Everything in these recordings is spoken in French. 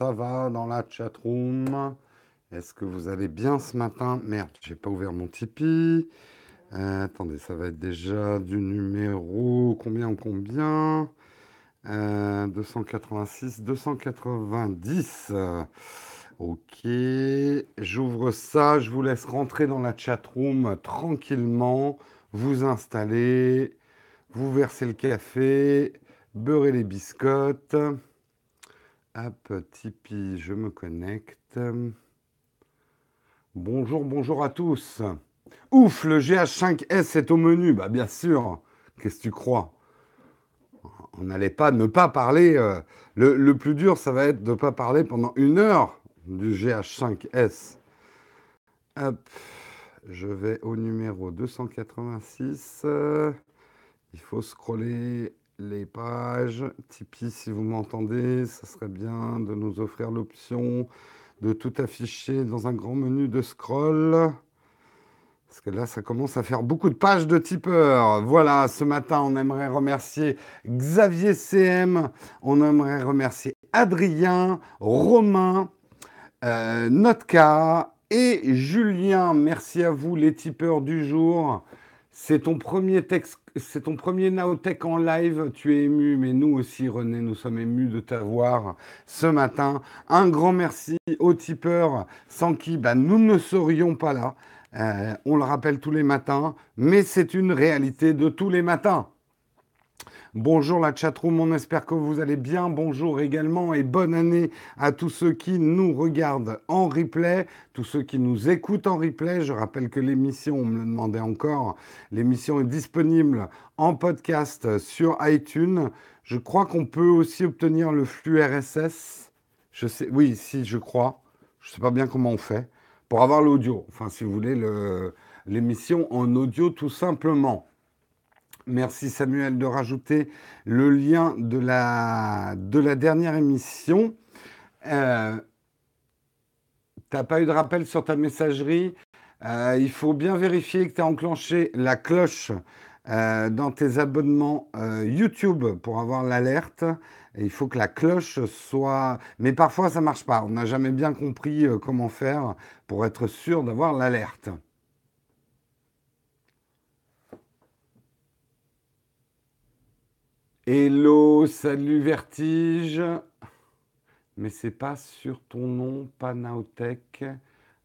ça va dans la chatroom? Est-ce que vous allez bien ce matin? Merde, j'ai pas ouvert mon Tipeee. Euh, attendez, ça va être déjà du numéro combien combien? 286, 290. Ok, j'ouvre ça, je vous laisse rentrer dans la chatroom tranquillement, vous installer, vous versez le café, beurrer les biscottes. Hop, Tipeee, je me connecte. Bonjour, bonjour à tous. Ouf, le GH5S est au menu. Bah bien sûr. Qu'est-ce que tu crois? On n'allait pas ne pas parler. Euh, le, le, plus dur, ça va être de ne pas parler pendant une heure du GH5S. Hop, je vais au numéro 286. il faut scroller les pages. Tipeee, si vous m'entendez, ça serait bien de nous offrir l'option de tout afficher dans un grand menu de scroll. Parce que là, ça commence à faire beaucoup de pages de tipeurs. Voilà, ce matin, on aimerait remercier Xavier CM, on aimerait remercier Adrien, Romain, euh, Notka et Julien. Merci à vous, les tipeurs du jour. C'est ton premier texte, c'est ton premier Naotech en live. Tu es ému, mais nous aussi, René, nous sommes émus de t'avoir ce matin. Un grand merci aux tipeurs, sans qui bah, nous ne serions pas là. Euh, on le rappelle tous les matins, mais c'est une réalité de tous les matins. Bonjour la chatroom, on espère que vous allez bien. Bonjour également et bonne année à tous ceux qui nous regardent en replay, tous ceux qui nous écoutent en replay. Je rappelle que l'émission, on me le demandait encore, l'émission est disponible en podcast sur iTunes. Je crois qu'on peut aussi obtenir le flux RSS. Je sais, oui, si, je crois. Je ne sais pas bien comment on fait pour avoir l'audio. Enfin, si vous voulez, l'émission en audio tout simplement. Merci Samuel de rajouter le lien de la, de la dernière émission. Euh, tu n'as pas eu de rappel sur ta messagerie? Euh, il faut bien vérifier que tu as enclenché la cloche euh, dans tes abonnements YouTube pour avoir l'alerte. Il faut que la cloche soit... Mais parfois, ça ne marche pas. On n'a jamais bien compris comment faire pour être sûr d'avoir l'alerte. Hello, salut Vertige. Mais c'est pas sur ton nom, Panautech.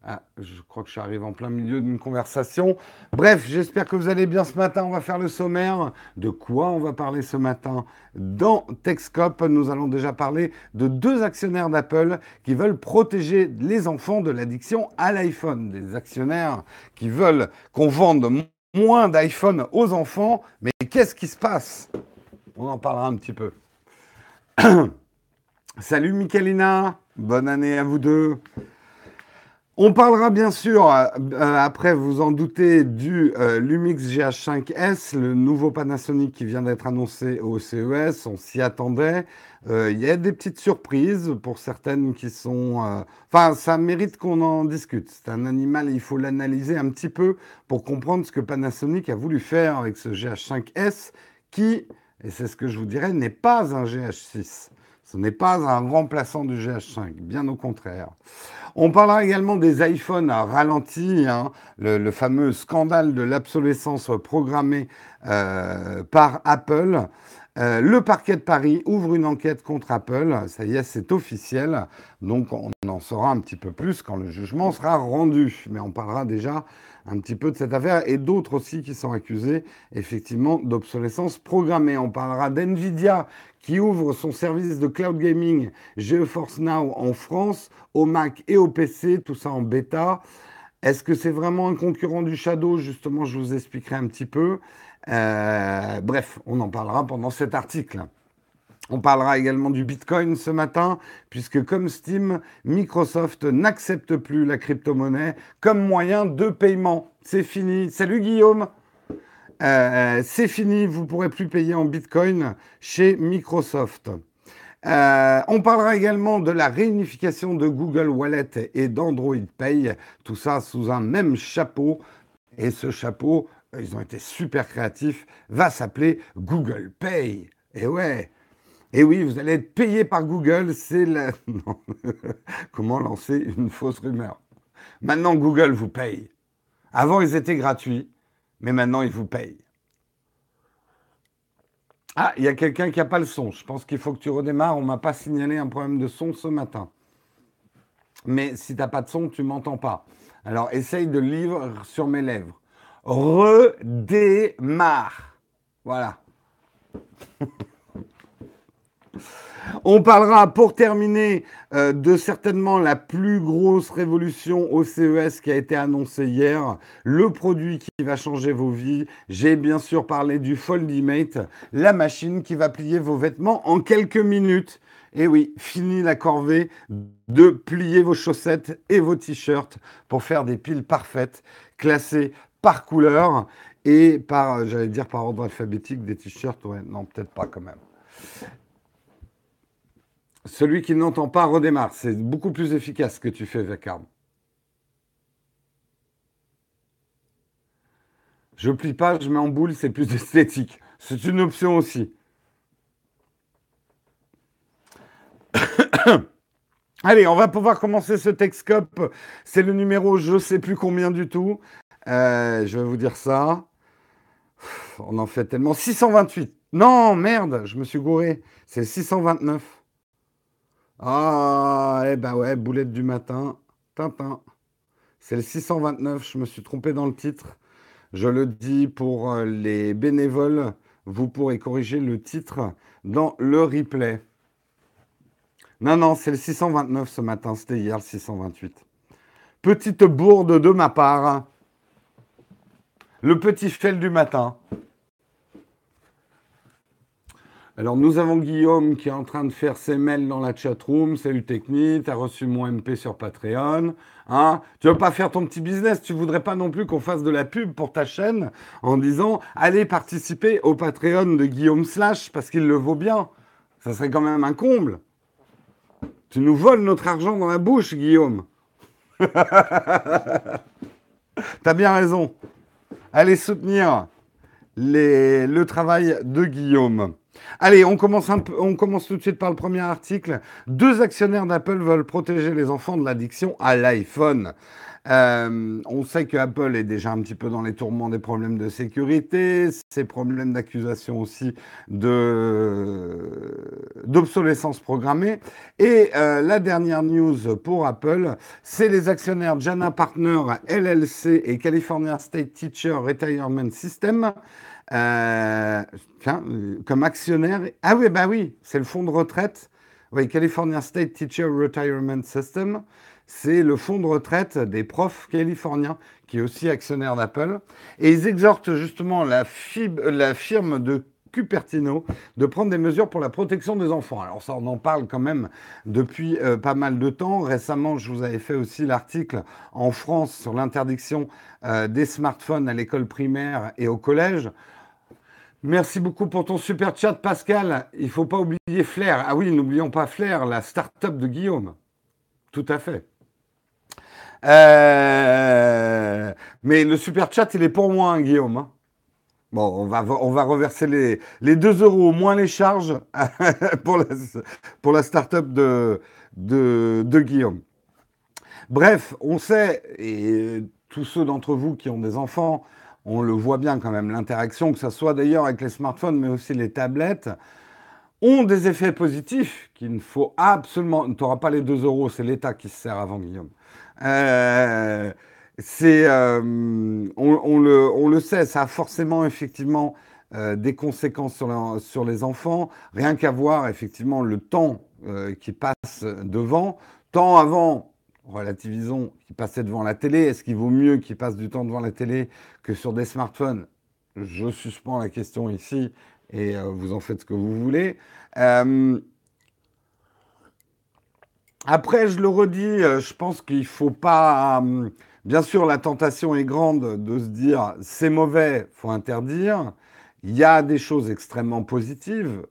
Ah, je crois que je arrive en plein milieu d'une conversation. Bref, j'espère que vous allez bien ce matin. On va faire le sommaire. De quoi on va parler ce matin? Dans Techscope, nous allons déjà parler de deux actionnaires d'Apple qui veulent protéger les enfants de l'addiction à l'iPhone. Des actionnaires qui veulent qu'on vende moins d'iPhone aux enfants. Mais qu'est-ce qui se passe? On en parlera un petit peu. Salut Michalina, bonne année à vous deux. On parlera bien sûr, euh, euh, après vous en doutez, du euh, Lumix GH5S, le nouveau Panasonic qui vient d'être annoncé au CES. On s'y attendait. Il y a des petites surprises pour certaines qui sont... Enfin, ça mérite qu'on en discute. C'est un animal, il faut l'analyser un petit peu pour comprendre ce que Panasonic a voulu faire avec ce GH5S qui, et c'est ce que je vous dirais, n'est pas un GH6. Ce n'est pas un remplaçant du GH5, bien au contraire. On parlera également des iPhones à ralenti, hein, le, fameux scandale de l'obsolescence programmée euh, par Apple. Euh, le parquet de Paris ouvre une enquête contre Apple. Ça y est, c'est officiel. Donc, on en saura un petit peu plus quand le jugement sera rendu. Mais on parlera déjà un petit peu de cette affaire et d'autres aussi qui sont accusés effectivement d'obsolescence programmée. On parlera d'NVIDIA qui ouvre son service de cloud gaming GeForce Now en France, au Mac et au PC, tout ça en bêta. Est-ce que c'est vraiment un concurrent du Shadow? Justement, je vous expliquerai un petit peu. Euh, bref, on en parlera pendant cet article. On parlera également du Bitcoin ce matin, puisque comme Steam, Microsoft n'accepte plus la crypto-monnaie comme moyen de paiement. C'est fini. Salut Guillaume. Euh, c'est fini, vous ne pourrez plus payer en Bitcoin chez Microsoft. Euh, on parlera également de la réunification de Google Wallet et d'Android Pay, tout ça sous un même chapeau. Et ce chapeau, ils ont été super créatifs, va s'appeler Google Pay. Et ouais, Et oui, vous allez être payé par Google. C'est la... Comment lancer une fausse rumeur? Maintenant, Google vous paye. Avant, ils étaient gratuits, mais maintenant, ils vous payent. Ah, il y a quelqu'un qui n'a pas le son. Je pense qu'il faut que tu redémarres. On ne m'a pas signalé un problème de son ce matin. Mais si tu n'as pas de son, tu m'entends pas. Alors, essaye de lire sur mes lèvres. Redémarre. Voilà. On parlera pour terminer euh, de certainement la plus grosse révolution au CES qui a été annoncée hier, le produit qui va changer vos vies. J'ai bien sûr parlé du Foldimate, la machine qui va plier vos vêtements en quelques minutes. Et oui, fini la corvée de plier vos chaussettes et vos t-shirts pour faire des piles parfaites, classées par couleur et par, j'allais dire par ordre alphabétique des t-shirts. Ouais, non, peut-être pas quand même. Celui qui n'entend pas redémarre. C'est beaucoup plus efficace que tu fais, Vacarme. Je plie pas, je mets en boule, c'est plus esthétique. C'est une option aussi. Allez, on va pouvoir commencer ce Texcope. C'est le numéro je sais plus combien du tout. Euh, je vais vous dire ça. On en fait tellement. 628. Non, merde, je me suis gouré. C'est 629. Ah, eh ben ouais, boulette du matin. Tintin. C'est le 629, je me suis trompé dans le titre. Je le dis pour euh, les bénévoles, vous pourrez corriger le titre dans le replay. Non, non, c'est le 629 ce matin, c'était hier le 628. Petite bourde de ma part. Le petit fel du matin. Alors, nous avons Guillaume qui est en train de faire ses mails dans la chatroom. Salut Techni, tu as reçu mon MP sur Patreon. Hein? Tu veux pas faire ton petit business? Tu voudrais pas non plus qu'on fasse de la pub pour ta chaîne en disant allez participer au Patreon de Guillaume Slash parce qu'il le vaut bien. Ça serait quand même un comble. Tu nous voles notre argent dans la bouche, Guillaume. T'as bien raison. Allez soutenir le travail de Guillaume. Allez, on commence, tout de suite par le premier article. Deux actionnaires d'Apple veulent protéger les enfants de l'addiction à l'iPhone. Euh, on sait que Apple est déjà un petit peu dans les tourments des problèmes de sécurité, ces problèmes d'accusation aussi d'obsolescence programmée. Et euh, la dernière news pour Apple, c'est les actionnaires Jana Partner LLC et California State Teacher Retirement System euh, comme actionnaire. Ah oui, bah oui, c'est le fonds de retraite. Oui, California State Teacher Retirement System. C'est le fonds de retraite des profs californiens, qui est aussi actionnaire d'Apple. Et ils exhortent justement la, firme de Cupertino de prendre des mesures pour la protection des enfants. Alors ça, on en parle quand même depuis euh, pas mal de temps. Récemment, je vous avais fait aussi l'article en France sur l'interdiction euh, des smartphones à l'école primaire et au collège. Merci beaucoup pour ton super chat, Pascal. Il ne faut pas oublier Flair. Ah oui, n'oublions pas Flair, la start-up de Guillaume. Tout à fait. Euh, mais le super chat, il est pour moi, hein, Guillaume. Hein. Bon, on va, on reverser les, les 2 euros, moins les charges pour la, pour start-up de Guillaume. Bref, on sait, et tous ceux d'entre vous qui ont des enfants, on le voit bien quand même, l'interaction, que ce soit d'ailleurs avec les smartphones, mais aussi les tablettes, ont des effets positifs qu'il ne faut absolument... Tu n'auras pas les 2 euros, c'est l'État qui se sert avant, Guillaume. Euh, euh, on, le, sait, ça a forcément effectivement euh, des conséquences sur, sur, les enfants, rien qu'à voir effectivement le temps qui passe devant. Tant avant, relativisons, qui passait devant la télé, est-ce qu'il vaut mieux qu'il passe du temps devant la télé que sur des smartphones Je suspends la question ici et euh, vous en faites ce que vous voulez. Euh, après, je le redis, euh, je pense qu'il ne faut pas... bien sûr, la tentation est grande de se dire c'est mauvais, faut interdire. Il y a des choses extrêmement positives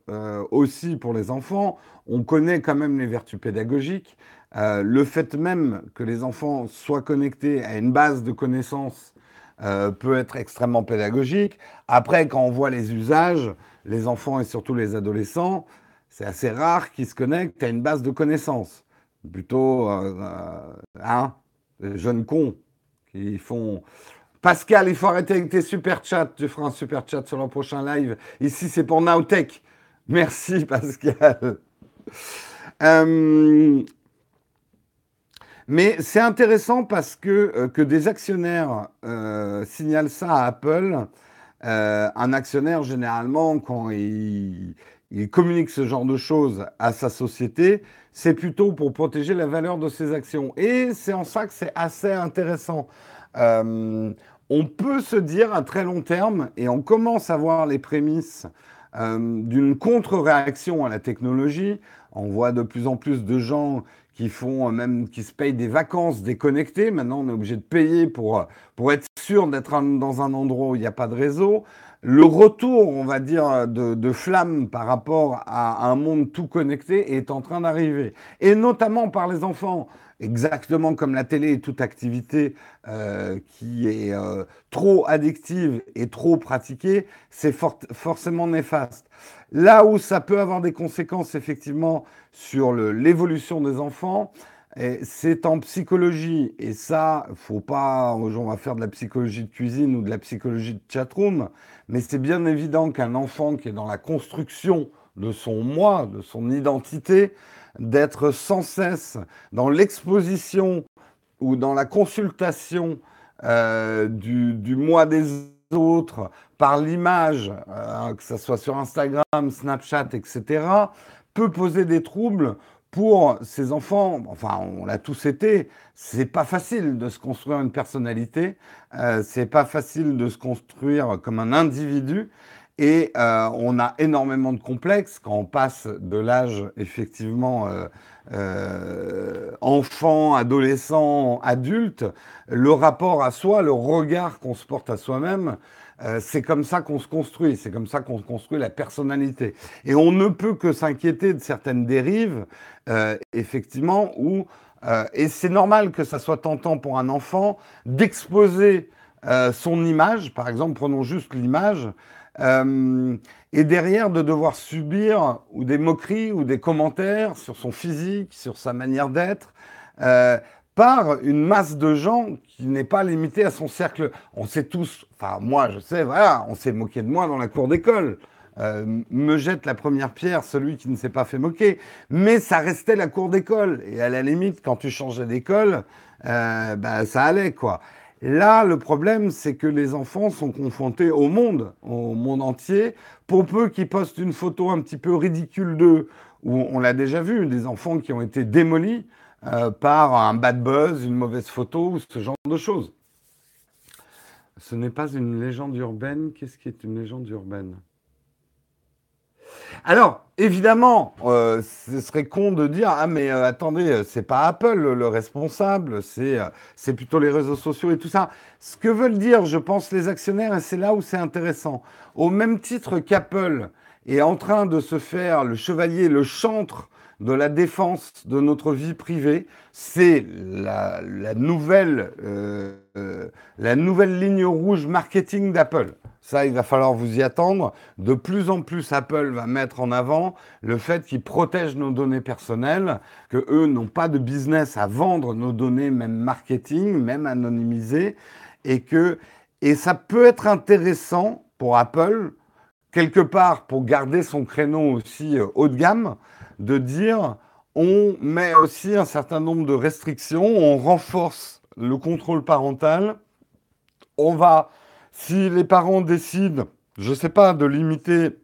aussi pour les enfants. On connaît quand même les vertus pédagogiques. Le fait même que les enfants soient connectés à une base de connaissances euh, peut être extrêmement pédagogique. Après, quand on voit les usages, les enfants et surtout les adolescents, c'est assez rare qu'ils se connectent à une base de connaissances. Plutôt, hein, jeunes cons qui font. Pascal, il faut arrêter avec tes super chats. Tu feras un super chat sur le prochain live. Ici, c'est pour Nowtech. Merci, Pascal. Mais c'est intéressant parce que, que des actionnaires signalent ça à Apple. un actionnaire, généralement, quand il, communique ce genre de choses à sa société, c'est plutôt pour protéger la valeur de ses actions. Et c'est en ça que c'est assez intéressant. Euh, on peut se dire à très long terme, et on commence à voir les prémices euh, d'une contre-réaction à la technologie. On voit de plus en plus de gens qui font même qui se payent des vacances déconnectées. Maintenant, on est obligé de payer pour, pour être sûr d'être dans un endroit où il n'y a pas de réseau le retour, on va dire, de, flamme par rapport à un monde tout connecté est en train d'arriver. Et notamment par les enfants, exactement comme la télé et toute activité euh, qui est euh, trop addictive et trop pratiquée, c'est forcément néfaste. Là où ça peut avoir des conséquences effectivement sur l'évolution des enfants, c'est en psychologie, et ça, faut pas, on va faire de la psychologie de cuisine ou de la psychologie de chatroom, mais c'est bien évident qu'un enfant qui est dans la construction de son moi, de son identité, d'être sans cesse dans l'exposition ou dans la consultation euh, du, moi des par l'image, euh, que ce soit sur Instagram, Snapchat, etc., peut poser des troubles pour ces enfants, enfin, on l'a tous été, c'est pas facile de se construire une personnalité, euh, c'est pas facile de se construire comme un individu, et euh, on a énormément de complexes. Quand on passe de l'âge effectivement euh, euh, enfant, adolescent, adulte, le rapport à soi, le regard qu'on se porte à soi-même, c'est comme ça qu'on se construit, c'est comme ça qu'on construit la personnalité. Et on ne peut que s'inquiéter de certaines dérives, effectivement, où, et c'est normal que ça soit tentant pour un enfant d'exposer son image, par exemple, prenons juste l'image, et derrière de devoir subir ou des moqueries ou des commentaires sur son physique, sur sa manière d'être par une masse de gens qui n'est pas limitée à son cercle. On sait tous, enfin moi je sais, voilà, on s'est moqué de moi dans la cour d'école. Euh, me jette la première pierre celui qui ne s'est pas fait moquer. Mais ça restait la cour d'école. Et à la limite, quand tu changeais d'école, euh, bah, ça allait quoi. Là, le problème, c'est que les enfants sont confrontés au monde, au monde entier, pour peu qu'ils postent une photo un petit peu ridicule d'eux, où on l'a déjà vu, des enfants qui ont été démolis euh, par un bad buzz, une mauvaise photo ou ce genre de choses. Ce n'est pas une légende urbaine. Qu'est-ce qui est une légende urbaine? Alors, évidemment, euh, ce serait con de dire ah mais euh, attendez, c'est pas Apple le responsable, c'est plutôt les réseaux sociaux et tout ça. Ce que veulent dire, je pense, les actionnaires, et c'est là où c'est intéressant. Au même titre qu'Apple est en train de se faire le chevalier, le chantre de la défense de notre vie privée, c'est euh, euh, la nouvelle ligne rouge marketing d'Apple. Ça, il va falloir vous y attendre. De plus en plus, Apple va mettre en avant le fait qu'ils protègent nos données personnelles, que eux n'ont pas de business à vendre nos données, même marketing, même anonymisées, et que et ça peut être intéressant pour Apple quelque part pour garder son créneau aussi euh, haut de gamme, de dire on met aussi un certain nombre de restrictions, on renforce le contrôle parental, on va, si les parents décident, je ne sais pas, de limiter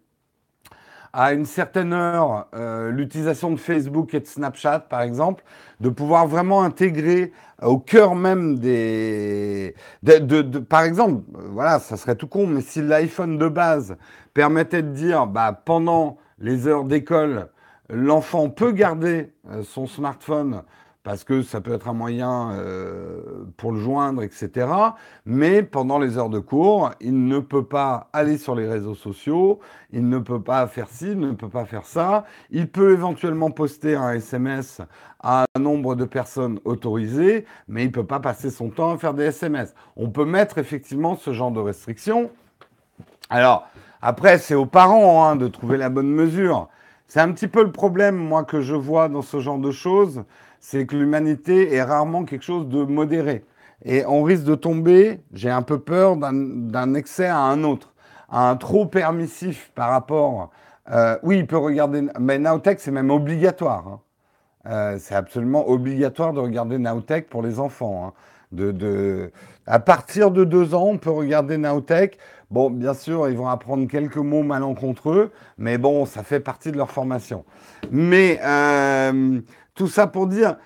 à une certaine heure euh, l'utilisation de Facebook et de Snapchat, par exemple, de pouvoir vraiment intégrer au cœur même des... De, par exemple, voilà, ça serait tout con, mais si l'iPhone de base permettait de dire, bah, pendant les heures d'école, l'enfant peut garder euh, son smartphone parce que ça peut être un moyen euh, pour le joindre, etc. Mais pendant les heures de cours, il ne peut pas aller sur les réseaux sociaux, il ne peut pas faire ci, il ne peut pas faire ça. Il peut éventuellement poster un SMS à un nombre de personnes autorisées, mais il ne peut pas passer son temps à faire des SMS. On peut mettre effectivement ce genre de restrictions. Alors, après, c'est aux parents hein, de trouver la bonne mesure. C'est un petit peu le problème, moi, que je vois dans ce genre de choses, c'est que l'humanité est rarement quelque chose de modéré. Et on risque de tomber, j'ai un peu peur, d'un excès à un autre, à un trop permissif par rapport. Euh, oui, il peut regarder, mais Nowtech, c'est même obligatoire. Hein. Euh, c'est absolument obligatoire de regarder Nowtech pour les enfants. Hein. À partir de deux ans, on peut regarder Nowtech. Bon, bien sûr, ils vont apprendre quelques mots malencontreux, mais bon, ça fait partie de leur formation. Mais euh, tout ça pour dire,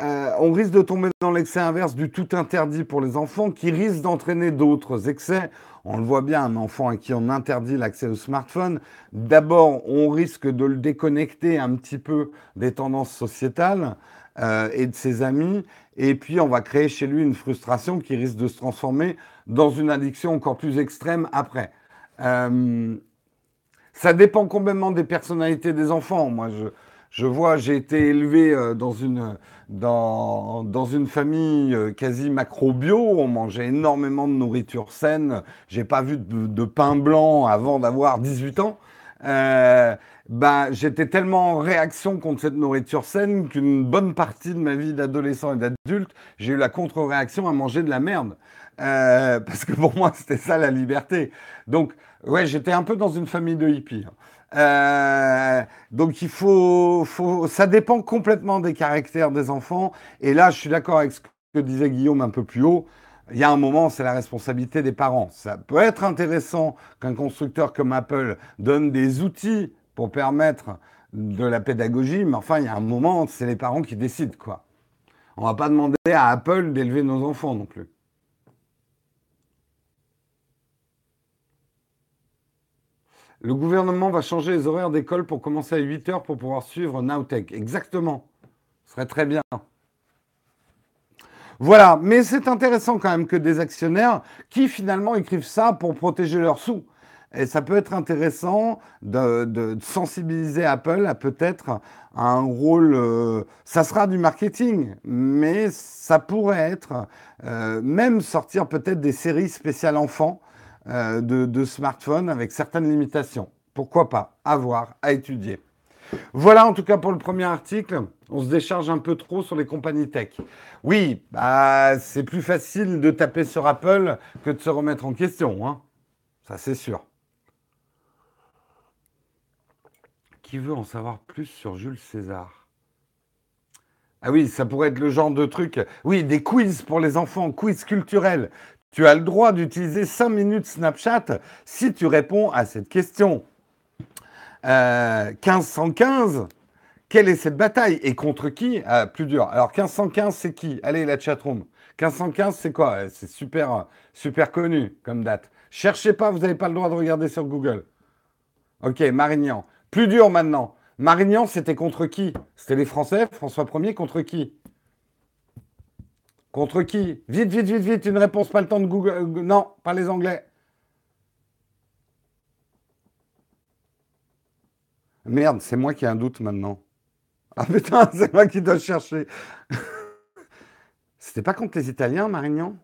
euh, on risque de tomber dans l'excès inverse du tout interdit pour les enfants qui risque d'entraîner d'autres excès. On le voit bien, un enfant à qui on interdit l'accès au smartphone, d'abord, on risque de le déconnecter un petit peu des tendances sociétales euh, et de ses amis, et puis on va créer chez lui une frustration qui risque de se transformer dans une addiction encore plus extrême après. Euh, ça dépend complètement des personnalités des enfants. Moi, je, je vois, j'ai été élevé euh, dans une, dans, dans une famille euh, quasi macro-bio. On mangeait énormément de nourriture saine. J'ai pas vu de, pain blanc avant d'avoir 18 ans. Euh, bah, j'étais tellement en réaction contre cette nourriture saine qu'une bonne partie de ma vie d'adolescent et d'adulte, j'ai eu la contre-réaction à manger de la merde. Euh, parce que pour moi, c'était ça la liberté. Donc, ouais, j'étais un peu dans une famille de hippies. Hein. Euh, donc il faut, ça dépend complètement des caractères des enfants. Et là, je suis d'accord avec ce que disait Guillaume un peu plus haut. Il y a un moment, c'est la responsabilité des parents. Ça peut être intéressant qu'un constructeur comme Apple donne des outils pour permettre de la pédagogie, mais enfin, il y a un moment, c'est les parents qui décident, quoi. On va pas demander à Apple d'élever nos enfants non plus. Le gouvernement va changer les horaires d'école pour commencer à 8 heures pour pouvoir suivre Nowtech. Exactement. Ce serait très bien. Voilà, mais c'est intéressant quand même que des actionnaires qui finalement écrivent ça pour protéger leurs sous. Et ça peut être intéressant de, sensibiliser Apple à peut-être un rôle, euh, ça sera du marketing, mais ça pourrait être euh, même sortir peut-être des séries spéciales enfants euh, de, smartphones avec certaines limitations. Pourquoi pas À voir, à étudier. Voilà en tout cas pour le premier article. On se décharge un peu trop sur les compagnies tech. Oui, bah, c'est plus facile de taper sur Apple que de se remettre en question. Hein. Ça c'est sûr. Qui veut en savoir plus sur Jules César? Ah oui, ça pourrait être le genre de truc. Oui, des quiz pour les enfants, quiz culturels. Tu as le droit d'utiliser 5 minutes Snapchat si tu réponds à cette question. 1515, euh, quelle est cette bataille et contre qui? Ah, Plus dur. Alors 1515, c'est qui? Allez, la chatroom. 1515, c'est quoi? C'est super, super connu comme date. Cherchez pas, vous n'avez pas le droit de regarder sur Google. Ok, Marignan. Plus dur maintenant. Marignan, c'était contre qui? C'était les Français, François Ier, contre qui? Contre qui? Vite, vite, vite, vite, une réponse, pas le temps de Google. Euh, non, pas les Anglais. Merde, c'est moi qui ai un doute maintenant. Ah putain, c'est moi qui dois chercher. C'était pas contre les Italiens, Marignan?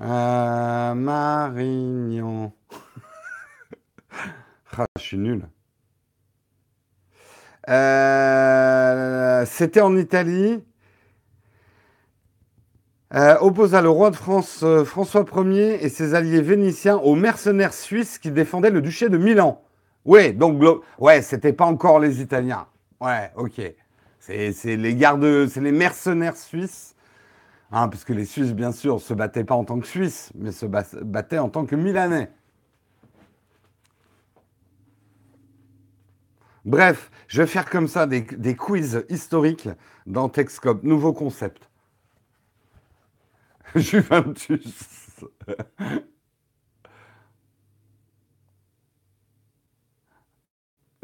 Euh, Marignan. ah, je suis nul. Euh, c'était en Italie. Euh, opposa le roi de France euh, François Ier et ses alliés vénitiens aux mercenaires suisses qui défendaient le duché de Milan. Oui, donc ouais, c'était pas encore les Italiens. Ouais, ok. C'est les gardes, c'est les mercenaires suisses, hein, parce que les Suisses, bien sûr, se battaient pas en tant que Suisses, mais se battaient en tant que Milanais. Bref, je vais faire comme ça des, quiz historiques dans Texcop. Nouveau concept. Juventus.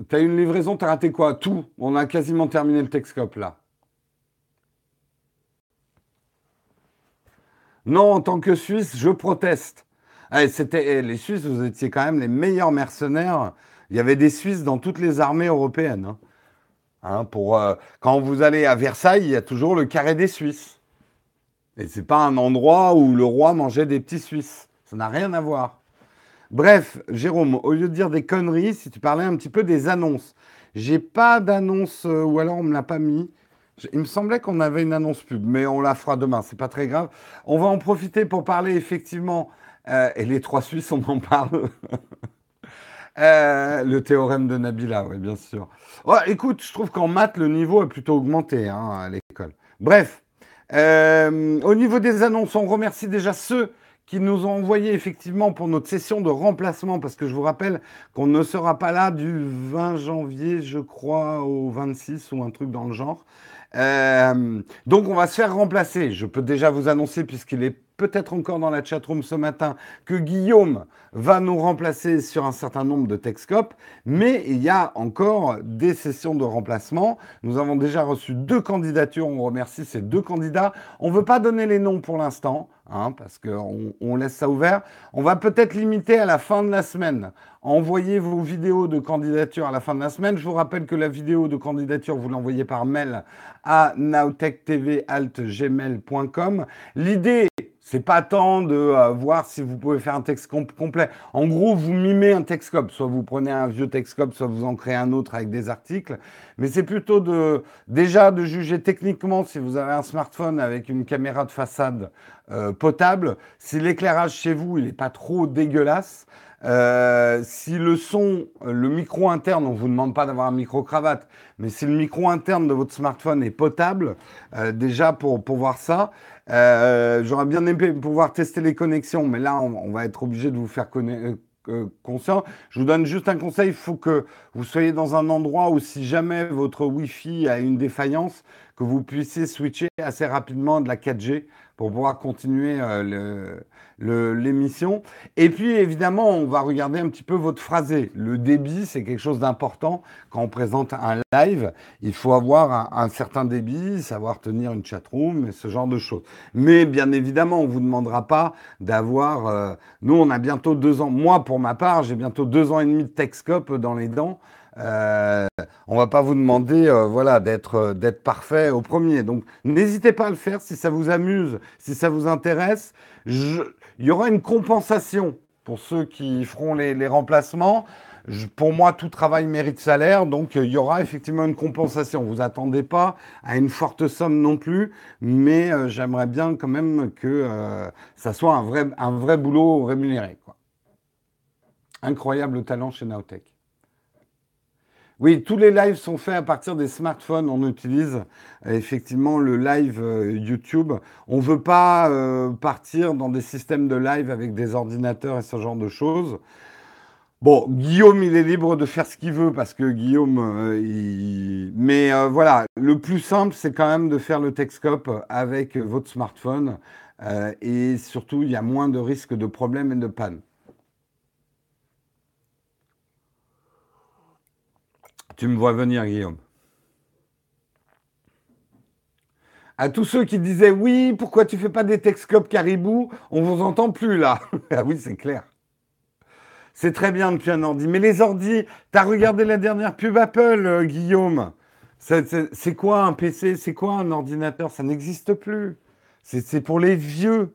T'as une livraison, t'as raté quoi? Tout. On a quasiment terminé le Texcop là. Non, en tant que Suisse, je proteste. Eh, c'était eh, les Suisses, vous étiez quand même les meilleurs mercenaires il y avait des Suisses dans toutes les armées européennes. Hein. Hein, pour, euh, quand vous allez à Versailles, il y a toujours le carré des Suisses. Et ce n'est pas un endroit où le roi mangeait des petits Suisses. Ça n'a rien à voir. Bref, Jérôme, au lieu de dire des conneries, si tu parlais un petit peu des annonces. J'ai pas d'annonce, euh, ou alors on me l'a pas mis. Il me semblait qu'on avait une annonce pub, mais on la fera demain, c'est pas très grave. On va en profiter pour parler effectivement, euh, et les trois Suisses, on en parle. Euh, le théorème de Nabila, oui, bien sûr. écoute, je trouve qu'en maths, le niveau a plutôt augmenté hein, à l'école. Bref, au niveau des annonces, on remercie déjà ceux qui nous ont envoyé effectivement pour notre session de remplacement, parce que je vous rappelle qu'on ne sera pas là du 20 janvier, je crois, au 26 ou un truc dans le genre. Euh, donc on va se faire remplacer. Je peux déjà vous annoncer, puisqu'il est peut-être encore dans la chatroom ce matin, que Guillaume va nous remplacer sur un certain nombre de Texcopes, mais il y a encore des sessions de remplacement. Nous avons déjà reçu deux candidatures, on remercie ces deux candidats. On ne veut pas donner les noms pour l'instant, hein, parce qu'on on laisse ça ouvert. On va peut-être limiter à la fin de la semaine. Envoyez vos vidéos de candidature à la fin de la semaine. Je vous rappelle que la vidéo de candidature, vous l'envoyez par mail à nowtechtv.gmail.com. L'idée, c'est pas tant de euh, voir si vous pouvez faire un texte complet. En gros, vous mimez un textcop. Soit vous prenez un vieux textcop, soit vous en créez un autre avec des articles. Mais c'est plutôt de, déjà de juger techniquement si vous avez un smartphone avec une caméra de façade euh, potable, si l'éclairage chez vous, il n'est pas trop dégueulasse. Euh, si le son, le micro interne, on ne vous demande pas d'avoir un micro cravate, mais si le micro interne de votre smartphone est potable, déjà pour, pour voir ça, euh, j'aurais bien aimé pouvoir tester les connexions, mais là, on, va être obligé de vous faire euh, euh, conscient. Je vous donne juste un conseil, il faut que vous soyez dans un endroit où si jamais votre Wi-Fi a une défaillance, que vous puissiez switcher assez rapidement de la 4G pour pouvoir continuer le, l'émission. Et puis, évidemment, on va regarder un petit peu votre phrasé. Le débit, c'est quelque chose d'important. Quand on présente un live, il faut avoir un, certain débit, savoir tenir une chatroom et ce genre de choses. Mais bien évidemment, on ne vous demandera pas d'avoir... Euh, nous, on a bientôt deux ans. Moi, pour ma part, j'ai bientôt deux ans et demi de Texcope dans les dents. Euh, on va pas vous demander euh, voilà, d'être d'être parfait au premier. Donc n'hésitez pas à le faire si ça vous amuse, si ça vous intéresse. Il y aura une compensation pour ceux qui feront les, remplacements. pour moi, tout travail mérite salaire, donc euh, il y aura effectivement une compensation. Vous attendez pas à une forte somme non plus, mais euh, j'aimerais bien quand même que euh, ça soit un vrai, un vrai boulot rémunéré. Quoi. Incroyable talent chez Naotech. Oui, tous les lives sont faits à partir des smartphones. On utilise euh, effectivement le live euh, YouTube. On ne veut pas euh, partir dans des systèmes de live avec des ordinateurs et ce genre de choses. Bon, Guillaume, il est libre de faire ce qu'il veut parce que Guillaume, il... mais voilà, le plus simple, c'est quand même de faire le Texcope avec votre smartphone et surtout, il y a moins de risques de problèmes et de panne. Tu me vois venir, Guillaume. À tous ceux qui disaient oui, pourquoi tu fais pas des Texcopes Caribou? On vous entend plus là. ah oui, c'est clair. C'est très bien depuis un ordi. Mais les ordis, t'as regardé la dernière pub Apple, euh, Guillaume C'est quoi un PC C'est quoi un ordinateur? Ça n'existe plus. C'est pour les vieux.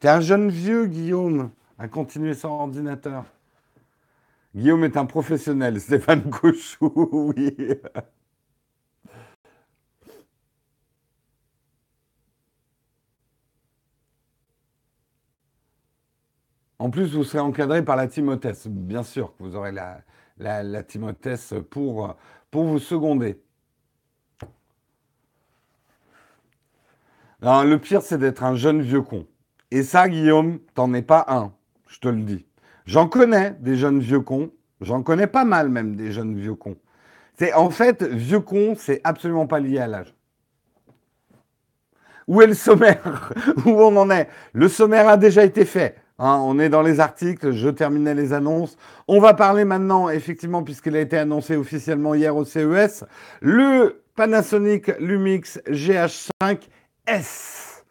T'es un jeune vieux, Guillaume, à continuer sans ordinateur. Guillaume est un professionnel. Stéphane Cochou, oui. En plus, vous serez encadré par la Timothée. Bien sûr que vous aurez la, la, pour, pour vous seconder. le pire, c'est d'être un jeune vieux con. Et ça, Guillaume, t'en es pas un. Je te le dis. J'en connais des jeunes vieux cons. J'en connais pas mal même des jeunes vieux cons. C'est en fait vieux con, c'est absolument pas lié à l'âge. Où est le sommaire? Où on en est? Le sommaire a déjà été fait. Hein. on est dans les articles, je terminais les annonces. On va parler maintenant, effectivement, puisqu'il a été annoncé officiellement hier au CES, le Panasonic Lumix GH5 S.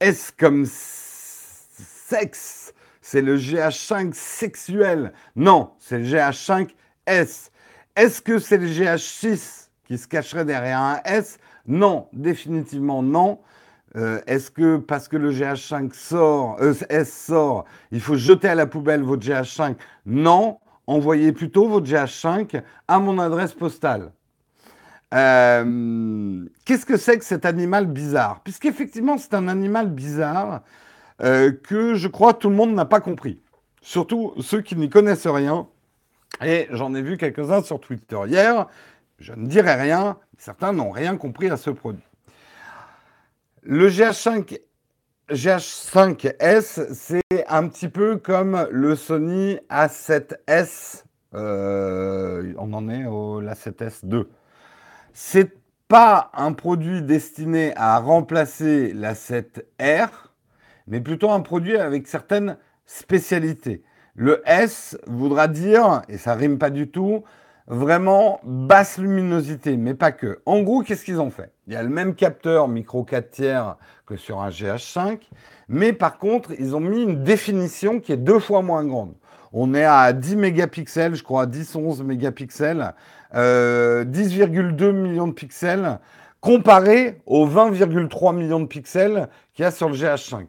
S comme sexe c'est le GH5 sexuel. Non, c'est le GH5S. Est-ce que c'est le GH6 qui se cacherait derrière un S? Non, définitivement non. euh, Est-ce que parce que le GH5 sort, euh, S sort, il faut jeter à la poubelle votre GH5 Non, envoyez plutôt votre GH5 à mon adresse postale. Euh, qu'est-ce que c'est que cet animal bizarre? Puisqu'effectivement, c'est un animal bizarre que je crois tout le monde n'a pas compris. Surtout ceux qui n'y connaissent rien. Et j'en ai vu quelques-uns sur Twitter hier. Je ne dirai rien. Certains n'ont rien compris à ce produit. Le GH5, GH5S, c'est un petit peu comme le Sony A7S. Euh, on en est au A7S 2. C'est pas un produit destiné à remplacer l'A7R, mais plutôt un produit avec certaines spécialités. Le S voudra dire, et ça rime pas du tout, vraiment basse luminosité, mais pas que. En gros, qu'est-ce qu'ils ont fait? Il y a le même capteur micro 4 tiers que sur un GH5, mais par contre, ils ont mis une définition qui est deux fois moins grande. On est à 10 mégapixels, je crois, 10-11 mégapixels, 10,2 euh, millions de pixels, comparé aux 20,3 millions de pixels qu'il y a sur le GH5.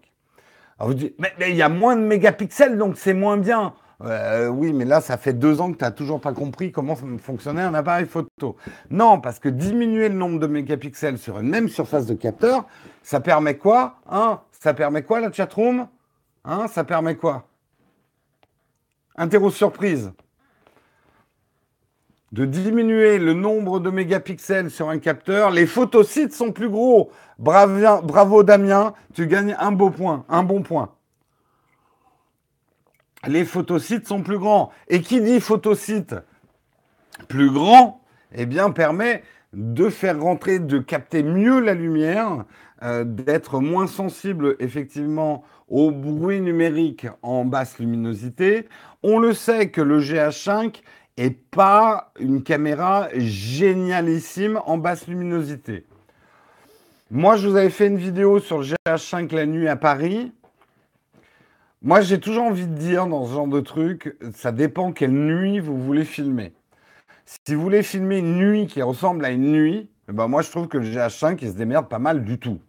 Alors vous dites, mais il y a moins de mégapixels, donc c'est moins bien. Euh, oui, mais là, ça fait deux ans que tu n'as toujours pas compris comment fonctionnait un appareil photo. Non, parce que diminuer le nombre de mégapixels sur une même surface de capteur, ça permet quoi? Hein Ça permet quoi la chatroom? Hein Ça permet quoi? Interro surprise. De diminuer le nombre de mégapixels sur un capteur, les photosites sont plus gros. Bravo, Damien, tu gagnes un beau point, un bon point les photosites sont plus grands. Et qui dit photosite plus grand, eh bien, permet de faire rentrer, de capter mieux la lumière, euh, d'être moins sensible effectivement au bruit numérique en basse luminosité. On le sait que le GH5 est pas une caméra génialissime en basse luminosité. Moi, je vous avais fait une vidéo sur le GH5 la nuit à Paris. Moi, j'ai toujours envie de dire dans ce genre de truc, ça dépend quelle nuit vous voulez filmer. Si vous voulez filmer une nuit qui ressemble à une nuit, eh ben moi je trouve que le GH5 il se démerde pas mal du tout.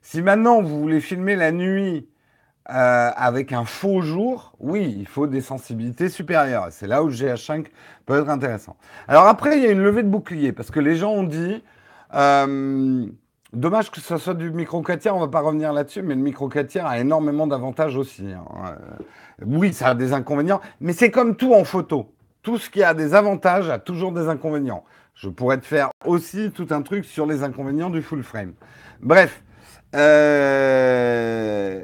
Si maintenant vous voulez filmer la nuit euh, avec un faux jour, oui, il faut des sensibilités supérieures. C'est là où le GH5 peut être intéressant. Alors après, il y a une levée de bouclier parce que les gens ont dit. Euh, Dommage que ce soit du micro 4 tiers, on va pas revenir là-dessus, mais le micro 4 tiers a énormément d'avantages aussi. Hein. Euh, oui, ça a des inconvénients, mais c'est comme tout en photo. Tout ce qui a des avantages a toujours des inconvénients. Je pourrais te faire aussi tout un truc sur les inconvénients du full frame. Bref, euh,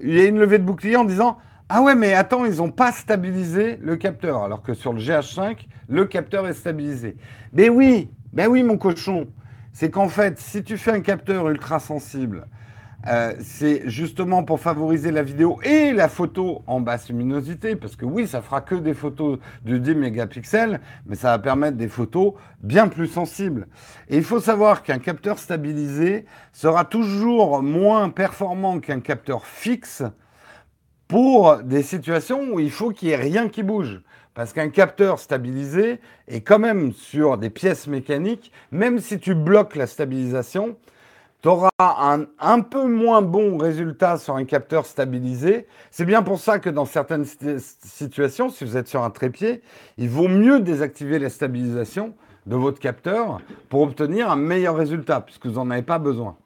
il y a une levée de bouclier en disant Ah ouais, mais attends, ils n'ont pas stabilisé le capteur, alors que sur le GH5, le capteur est stabilisé. Mais oui, ben oui, mon cochon c'est qu'en fait, si tu fais un capteur ultra sensible, euh, c'est justement pour favoriser la vidéo et la photo en basse luminosité, parce que oui, ça fera que des photos de 10 mégapixels, mais ça va permettre des photos bien plus sensibles. Et il faut savoir qu'un capteur stabilisé sera toujours moins performant qu'un capteur fixe pour des situations où il faut qu'il n'y ait rien qui bouge. Parce qu'un capteur stabilisé est quand même sur des pièces mécaniques, même si tu bloques la stabilisation, tu auras un, un, peu moins bon résultat sur un capteur stabilisé. C'est bien pour ça que dans certaines situations, si vous êtes sur un trépied, il vaut mieux désactiver la stabilisation de votre capteur pour obtenir un meilleur résultat, puisque vous n'en avez pas besoin.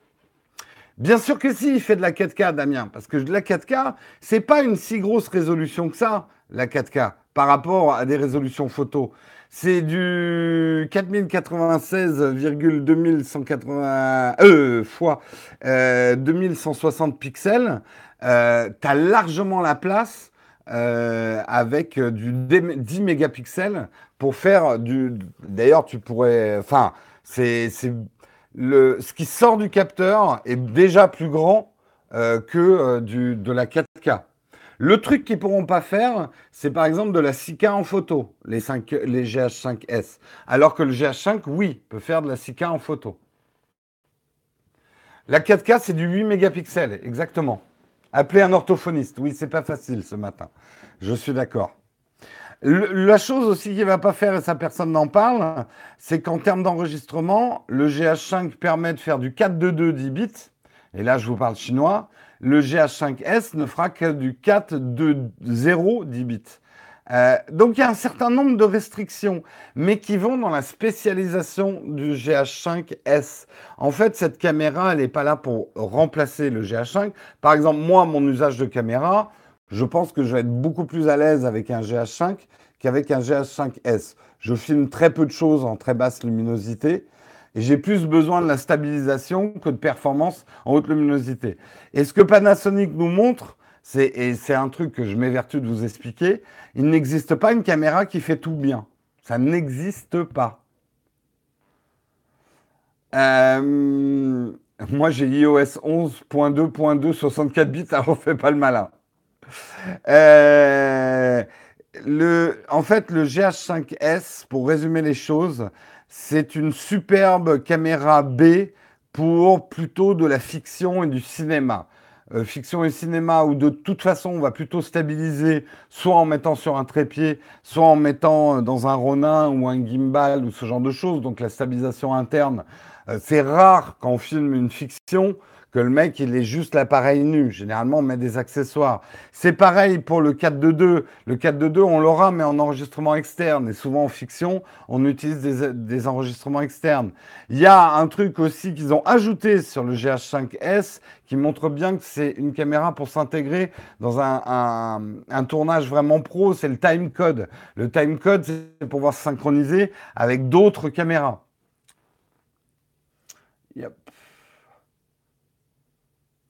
Bien sûr que si, il fait de la 4K, Damien, parce que la 4K, c'est pas une si grosse résolution que ça, la 4K par rapport à des résolutions photo. C'est du 4096,2180 euh, fois 2160 euh, pixels. Euh, tu as largement la place euh, avec du 10 mégapixels pour faire du. D'ailleurs, tu pourrais. Enfin, c'est le ce qui sort du capteur est déjà plus grand que du, de la 4K. Le truc qu'ils ne pourront pas faire, c'est par exemple de la 6K en photo, les, 5, les GH5S. Alors que le GH5, oui, peut faire de la 6K en photo. La 4K, c'est du 8 mégapixels, exactement. Appelez un orthophoniste. Oui, c'est pas facile ce matin. Je suis d'accord. La chose aussi qu'il ne va pas faire, et ça personne n'en parle, c'est qu'en termes d'enregistrement, le GH5 permet de faire du 422 10 bits, et là je vous parle chinois, le GH5S ne fera que du 4 de 0 10 bits. Donc il y a un certain nombre de restrictions, mais qui vont dans la spécialisation du GH5S. En fait, cette caméra, elle n'est pas là pour remplacer le GH5. Par exemple, moi, mon usage de caméra, je pense que je vais être beaucoup plus à l'aise avec un GH5 qu'avec un GH5S. Je filme très peu de choses en très basse luminosité et j'ai plus besoin de la stabilisation que de performance en haute luminosité. Et ce que Panasonic nous montre, et c'est un truc que je m'évertue de vous expliquer, il n'existe pas une caméra qui fait tout bien. Ça n'existe pas. Euh, moi, j'ai iOS 11.2.2 64 bits, ça refait pas le malin. Euh, le, en fait, le GH5S, pour résumer les choses, c'est une superbe caméra B pour plutôt de la fiction et du cinéma. Euh, fiction et cinéma où de toute façon on va plutôt stabiliser soit en mettant sur un trépied, soit en mettant euh, dans un Ronin ou un gimbal ou ce genre de choses. Donc la stabilisation interne, euh, c'est rare quand on filme une fiction que le mec, il est juste l'appareil nu. Généralement, on met des accessoires. C'est pareil pour le 4.2.2. Le 4.2.2, on l'aura, mais en enregistrement externe. Et souvent, en fiction, on utilise des, enregistrements externes. Il y a un truc aussi qu'ils ont ajouté sur le GH5S qui montre bien que c'est une caméra pour s'intégrer dans un, tournage vraiment pro. C'est le time code. Le time code, c'est pour pouvoir se synchroniser avec d'autres caméras.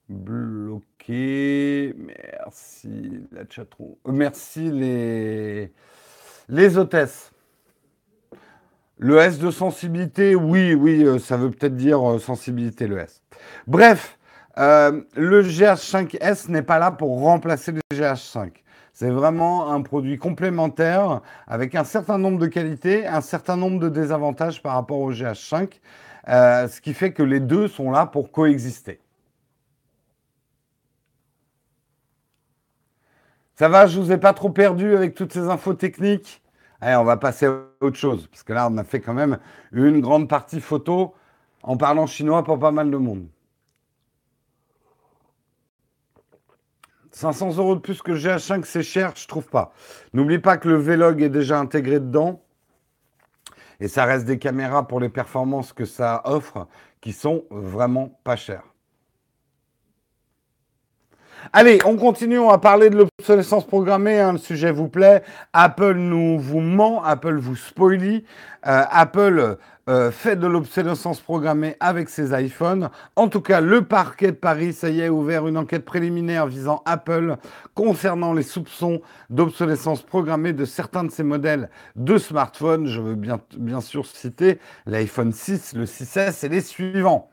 Bloqué. Merci la chatroom. Euh, merci les, les hôtesses. Le S de sensibilité, oui, oui, euh, ça veut peut-être dire euh, sensibilité, le S. Bref, le GH5S n'est pas là pour remplacer le GH5. C'est vraiment un produit complémentaire avec un certain nombre de qualités, un certain nombre de désavantages par rapport au GH5, ce qui fait que les deux sont là pour coexister. Ça va, je vous ai pas trop perdu avec toutes ces infos techniques? Allez, on va passer à autre chose, parce que là, on a fait quand même une grande partie photo en parlant chinois pour pas mal de monde. 500 euros de plus que le GH5, c'est cher, je trouve pas. N'oublie pas que le Vlog est déjà intégré dedans. Et ça reste des caméras pour les performances que ça offre qui sont vraiment pas chères. Allez, on continue, on va parler de l'obsolescence programmée, hein, le sujet vous plaît. Apple nous vous ment, Apple vous spoilie, euh, Apple euh, fait de l'obsolescence programmée avec ses iPhones. En tout cas, le parquet de Paris, ça y est, ouvert une enquête préliminaire visant Apple concernant les soupçons d'obsolescence programmée de certains de ses modèles de smartphones. Je veux bien, bien sûr citer l'iPhone 6, le 6S et les suivants.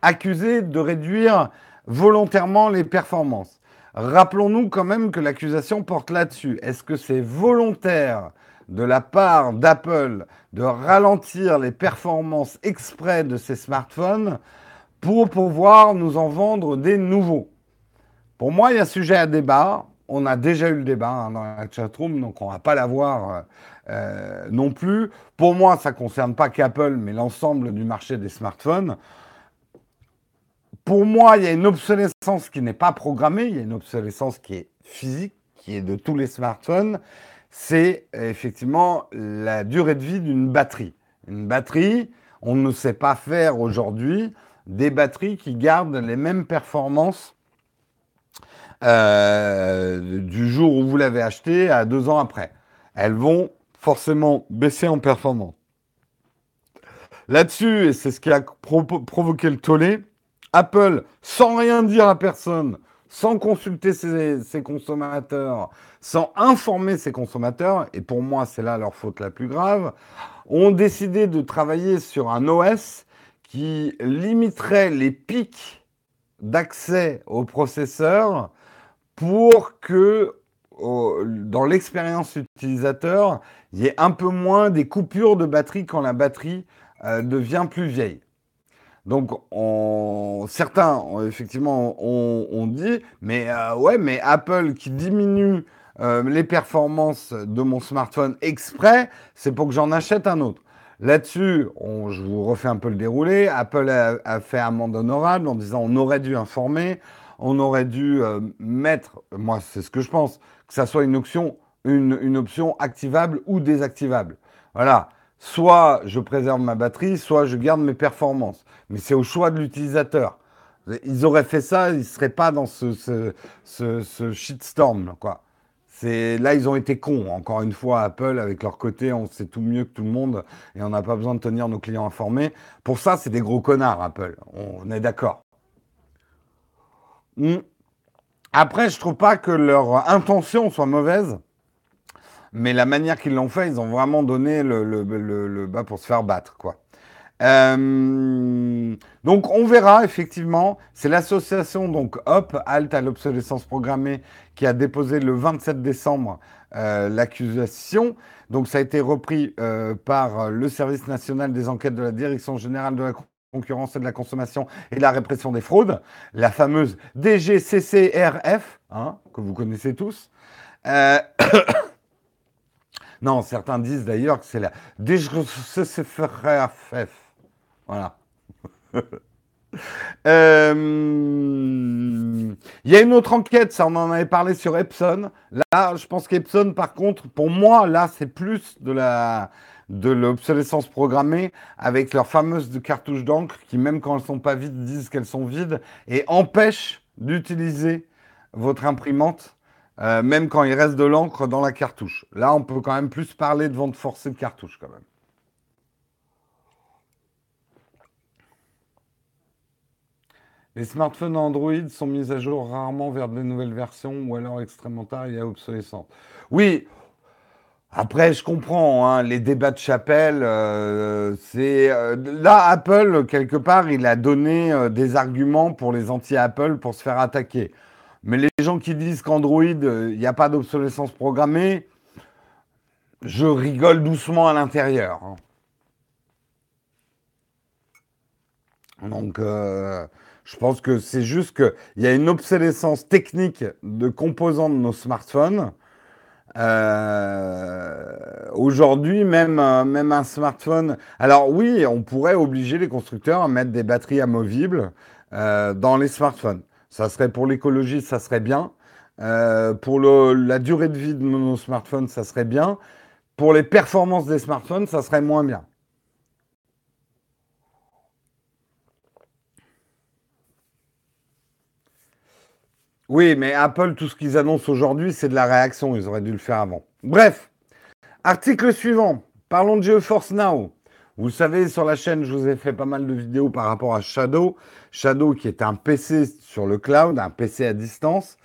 Accusés de réduire volontairement les performances. Rappelons-nous quand même que l'accusation porte là-dessus. Est-ce que c'est volontaire de la part d'Apple de ralentir les performances exprès de ses smartphones pour pouvoir nous en vendre des nouveaux? Pour moi, il y a sujet à débat. On a déjà eu le débat hein, dans la chatroom, donc on ne va pas l'avoir euh, non plus. Pour moi, ça ne concerne pas qu'Apple, mais l'ensemble du marché des smartphones pour moi, il y a une obsolescence qui n'est pas programmée, il y a une obsolescence qui est physique, qui est de tous les smartphones. C'est effectivement la durée de vie d'une batterie. Une batterie, on ne sait pas faire aujourd'hui des batteries qui gardent les mêmes performances euh, du jour où vous l'avez acheté à deux ans après. Elles vont forcément baisser en performance. Là-dessus, et c'est ce qui a provoqué le tollé, Apple, sans rien dire à personne, sans consulter ses, consommateurs, sans informer ses consommateurs, et pour moi c'est là leur faute la plus grave, ont décidé de travailler sur un OS qui limiterait les pics d'accès au processeur pour que dans l'expérience utilisateur, il y ait un peu moins des coupures de batterie quand la batterie euh, devient plus vieille. Donc, certains, effectivement, ont, dit, mais euh, ouais, mais Apple qui diminue euh, les performances de mon smartphone exprès, c'est pour que j'en achète un autre. Là-dessus, je vous refais un peu le déroulé. Apple a, fait amende honorable en disant on aurait dû informer, on aurait dû euh, mettre, moi c'est ce que je pense, que ça soit une option, une, option activable ou désactivable. Voilà. Soit je préserve ma batterie, soit je garde mes performances. Mais c'est au choix de l'utilisateur. Ils auraient fait ça, ils ne seraient pas dans ce, ce, ce shitstorm. Quoi là, ils ont été cons. Encore une fois, Apple, avec leur côté, on sait tout mieux que tout le monde et on n'a pas besoin de tenir nos clients informés. Pour ça, c'est des gros connards, Apple. On est d'accord. Hmm. Après, je trouve pas que leur intention soit mauvaise, mais la manière qu'ils l'ont fait, ils ont vraiment donné le, le bas pour se faire battre, quoi. Euh, donc on verra effectivement, c'est l'association donc HOP, Halt à l'obsolescence programmée, qui a déposé le 27 décembre euh, l'accusation. Donc ça a été repris euh, par le Service national des enquêtes de la Direction générale de la concurrence et de la consommation et de la répression des fraudes, la fameuse DGCCRF, hein, que vous connaissez tous. non, certains disent d'ailleurs que c'est la DGCCRF. Voilà. Euh, il y a une autre enquête, ça on en avait parlé sur Epson. Là, je pense qu'Epson, par contre, pour moi, là, c'est plus de la de l'obsolescence programmée avec leurs fameuses cartouches d'encre qui, même quand elles sont pas vides, disent qu'elles sont vides et empêchent d'utiliser votre imprimante, euh, même quand il reste de l'encre dans la cartouche. Là, on peut quand même plus parler de vente forcée de cartouches quand même. Les smartphones Android sont mis à jour rarement vers de nouvelles versions ou alors extrêmement tard et à obsolescence. Oui, après, je comprends, hein, les débats de chapelle, euh, c'est... Euh, là, Apple, quelque part, il a donné des arguments pour les anti-Apple pour se faire attaquer. Mais les gens qui disent qu'Android, il n'y a pas d'obsolescence programmée, je rigole doucement à l'intérieur. Hein. Donc... Je pense que c'est juste qu'il y a une obsolescence technique de composants de nos smartphones. Euh, aujourd'hui, même, même un smartphone. Alors oui, on pourrait obliger les constructeurs à mettre des batteries amovibles euh, dans les smartphones. Ça serait pour l'écologie, ça serait bien. Euh, pour la durée de vie de nos smartphones, ça serait bien. Pour les performances des smartphones, ça serait moins bien. Oui, mais Apple, tout ce qu'ils annoncent aujourd'hui, c'est de la réaction. Ils auraient dû le faire avant. Bref, article suivant. Parlons de GeForce Now. Vous savez, sur la chaîne, je vous ai fait pas mal de vidéos par rapport à Shadow. Shadow qui est un PC sur le cloud, un PC à distance.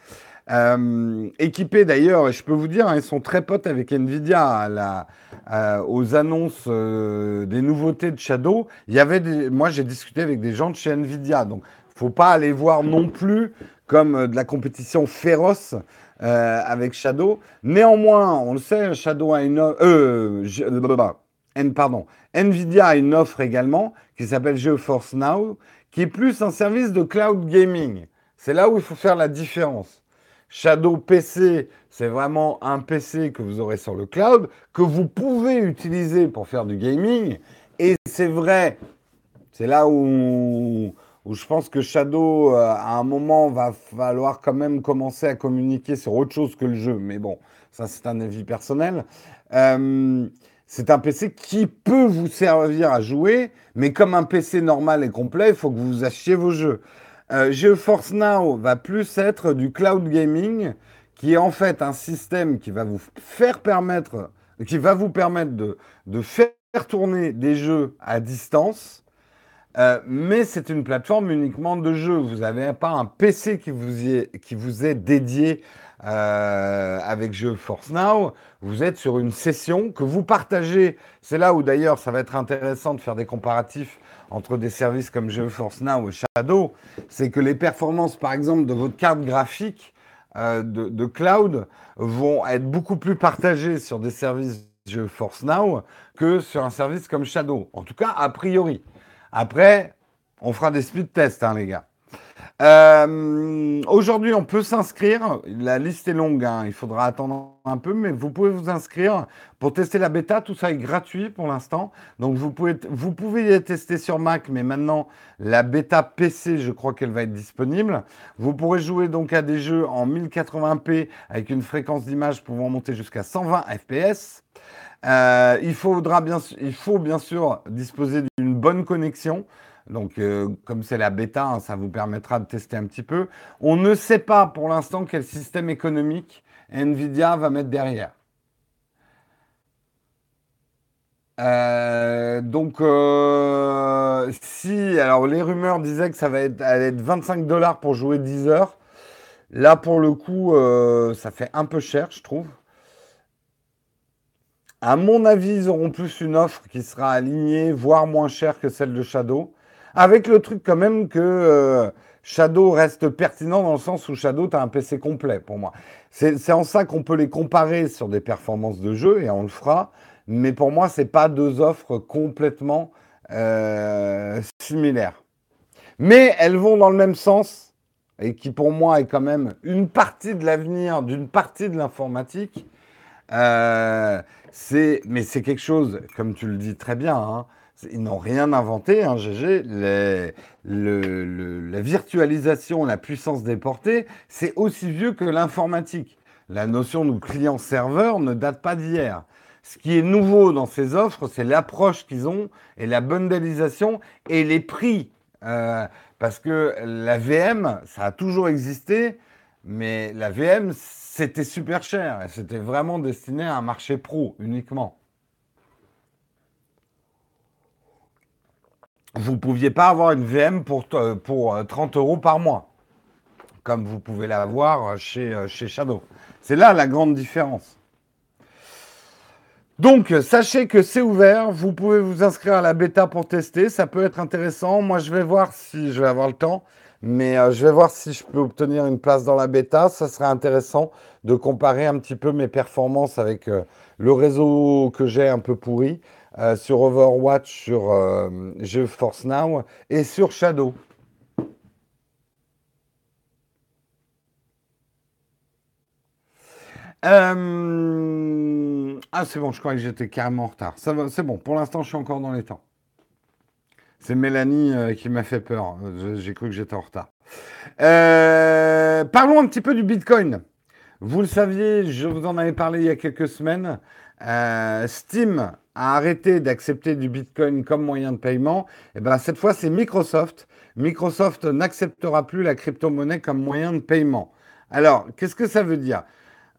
Euh, équipé d'ailleurs, et je peux vous dire, hein, ils sont très potes avec Nvidia euh, aux annonces euh, des nouveautés de Shadow. Il y avait moi j'ai discuté avec des gens de chez Nvidia, donc faut pas aller voir non plus comme euh, de la compétition féroce euh, avec Shadow. Néanmoins, on le sait, Shadow a une offre, euh, pardon, Nvidia a une offre également qui s'appelle GeForce Now, qui est plus un service de cloud gaming. C'est là où il faut faire la différence. Shadow PC, c'est vraiment un PC que vous aurez sur le cloud, que vous pouvez utiliser pour faire du gaming. Et c'est vrai, c'est là où où je pense que Shadow, euh, à un moment, va falloir quand même commencer à communiquer sur autre chose que le jeu. Mais bon, ça, c'est un avis personnel. Euh, c'est un PC qui peut vous servir à jouer, mais comme un PC normal et complet, il faut que vous achetiez vos jeux. Euh, GeForce Now va plus être du cloud gaming, qui est en fait un système qui va vous faire permettre, qui va vous permettre de, de faire tourner des jeux à distance euh, mais c'est une plateforme uniquement de jeu. Vous n'avez pas un PC qui vous, est, qui vous est dédié euh, avec GeForce Now. Vous êtes sur une session que vous partagez. C'est là où d'ailleurs ça va être intéressant de faire des comparatifs entre des services comme GeForce Now et Shadow. C'est que les performances, par exemple, de votre carte graphique euh, de, de, cloud vont être beaucoup plus partagées sur des services GeForce Now que sur un service comme Shadow. En tout cas, a priori. Après, on fera des speed tests, hein, les gars. Euh, Aujourd'hui, on peut s'inscrire. La liste est longue, hein. il faudra attendre un peu, mais vous pouvez vous inscrire pour tester la bêta. Tout ça est gratuit pour l'instant. Donc, vous pouvez, vous pouvez tester sur Mac, mais maintenant, la bêta PC, je crois qu'elle va être disponible. Vous pourrez jouer donc à des jeux en 1080p avec une fréquence d'image pouvant monter jusqu'à 120 fps. Euh, il, faudra bien, il faut bien sûr disposer d'une bonne connexion. Donc, euh, comme c'est la bêta, hein, ça vous permettra de tester un petit peu. On ne sait pas pour l'instant quel système économique Nvidia va mettre derrière. Euh, donc, si, alors les rumeurs disaient que ça va être, être 25 dollars pour jouer 10 heures. Là, pour le coup, ça fait un peu cher, je trouve. À mon avis, ils auront plus une offre qui sera alignée, voire moins chère que celle de Shadow. Avec le truc quand même que euh, Shadow reste pertinent dans le sens où Shadow, tu as un PC complet pour moi. C'est en ça qu'on peut les comparer sur des performances de jeu et on le fera. Mais pour moi, ce pas deux offres complètement euh, similaires. Mais elles vont dans le même sens et qui pour moi est quand même une partie de l'avenir d'une partie de l'informatique. Euh, mais c'est quelque chose, comme tu le dis très bien, hein, ils n'ont rien inventé, hein, GG. la virtualisation, la puissance des portées, c'est aussi vieux que l'informatique. La notion de client-serveur ne date pas d'hier. Ce qui est nouveau dans ces offres, c'est l'approche qu'ils ont et la bundlisation et les prix. Euh, parce que la VM, ça a toujours existé, mais la VM, c'était super cher. Et c'était vraiment destiné à un marché pro uniquement. vous ne pouviez pas avoir une VM pour, pour 30 euh, euros par mois, comme vous pouvez l'avoir chez, euh, chez Shadow. C'est là la grande différence. Donc, sachez que c'est ouvert. Vous pouvez vous inscrire à la bêta pour tester. Ça peut être intéressant. Moi, je vais voir si je vais avoir le temps. Mais euh, je vais voir si je peux obtenir une place dans la bêta. Ça serait intéressant de comparer un petit peu mes performances avec le réseau que j'ai un peu pourri euh, sur Overwatch, sur euh, GeForce Now et sur Shadow. Euh, ah, c'est bon, je croyais que j'étais carrément en retard. C'est bon, pour l'instant, je suis encore dans les temps. C'est Mélanie qui m'a fait peur. J'ai cru que j'étais en retard. parlons un petit peu du Bitcoin. Vous le saviez, je vous en avais parlé il y a quelques semaines. Steam a arrêté d'accepter du Bitcoin comme moyen de paiement, et eh ben cette fois c'est Microsoft. Microsoft n'acceptera plus la crypto-monnaie comme moyen de paiement. Alors, qu'est-ce que ça veut dire?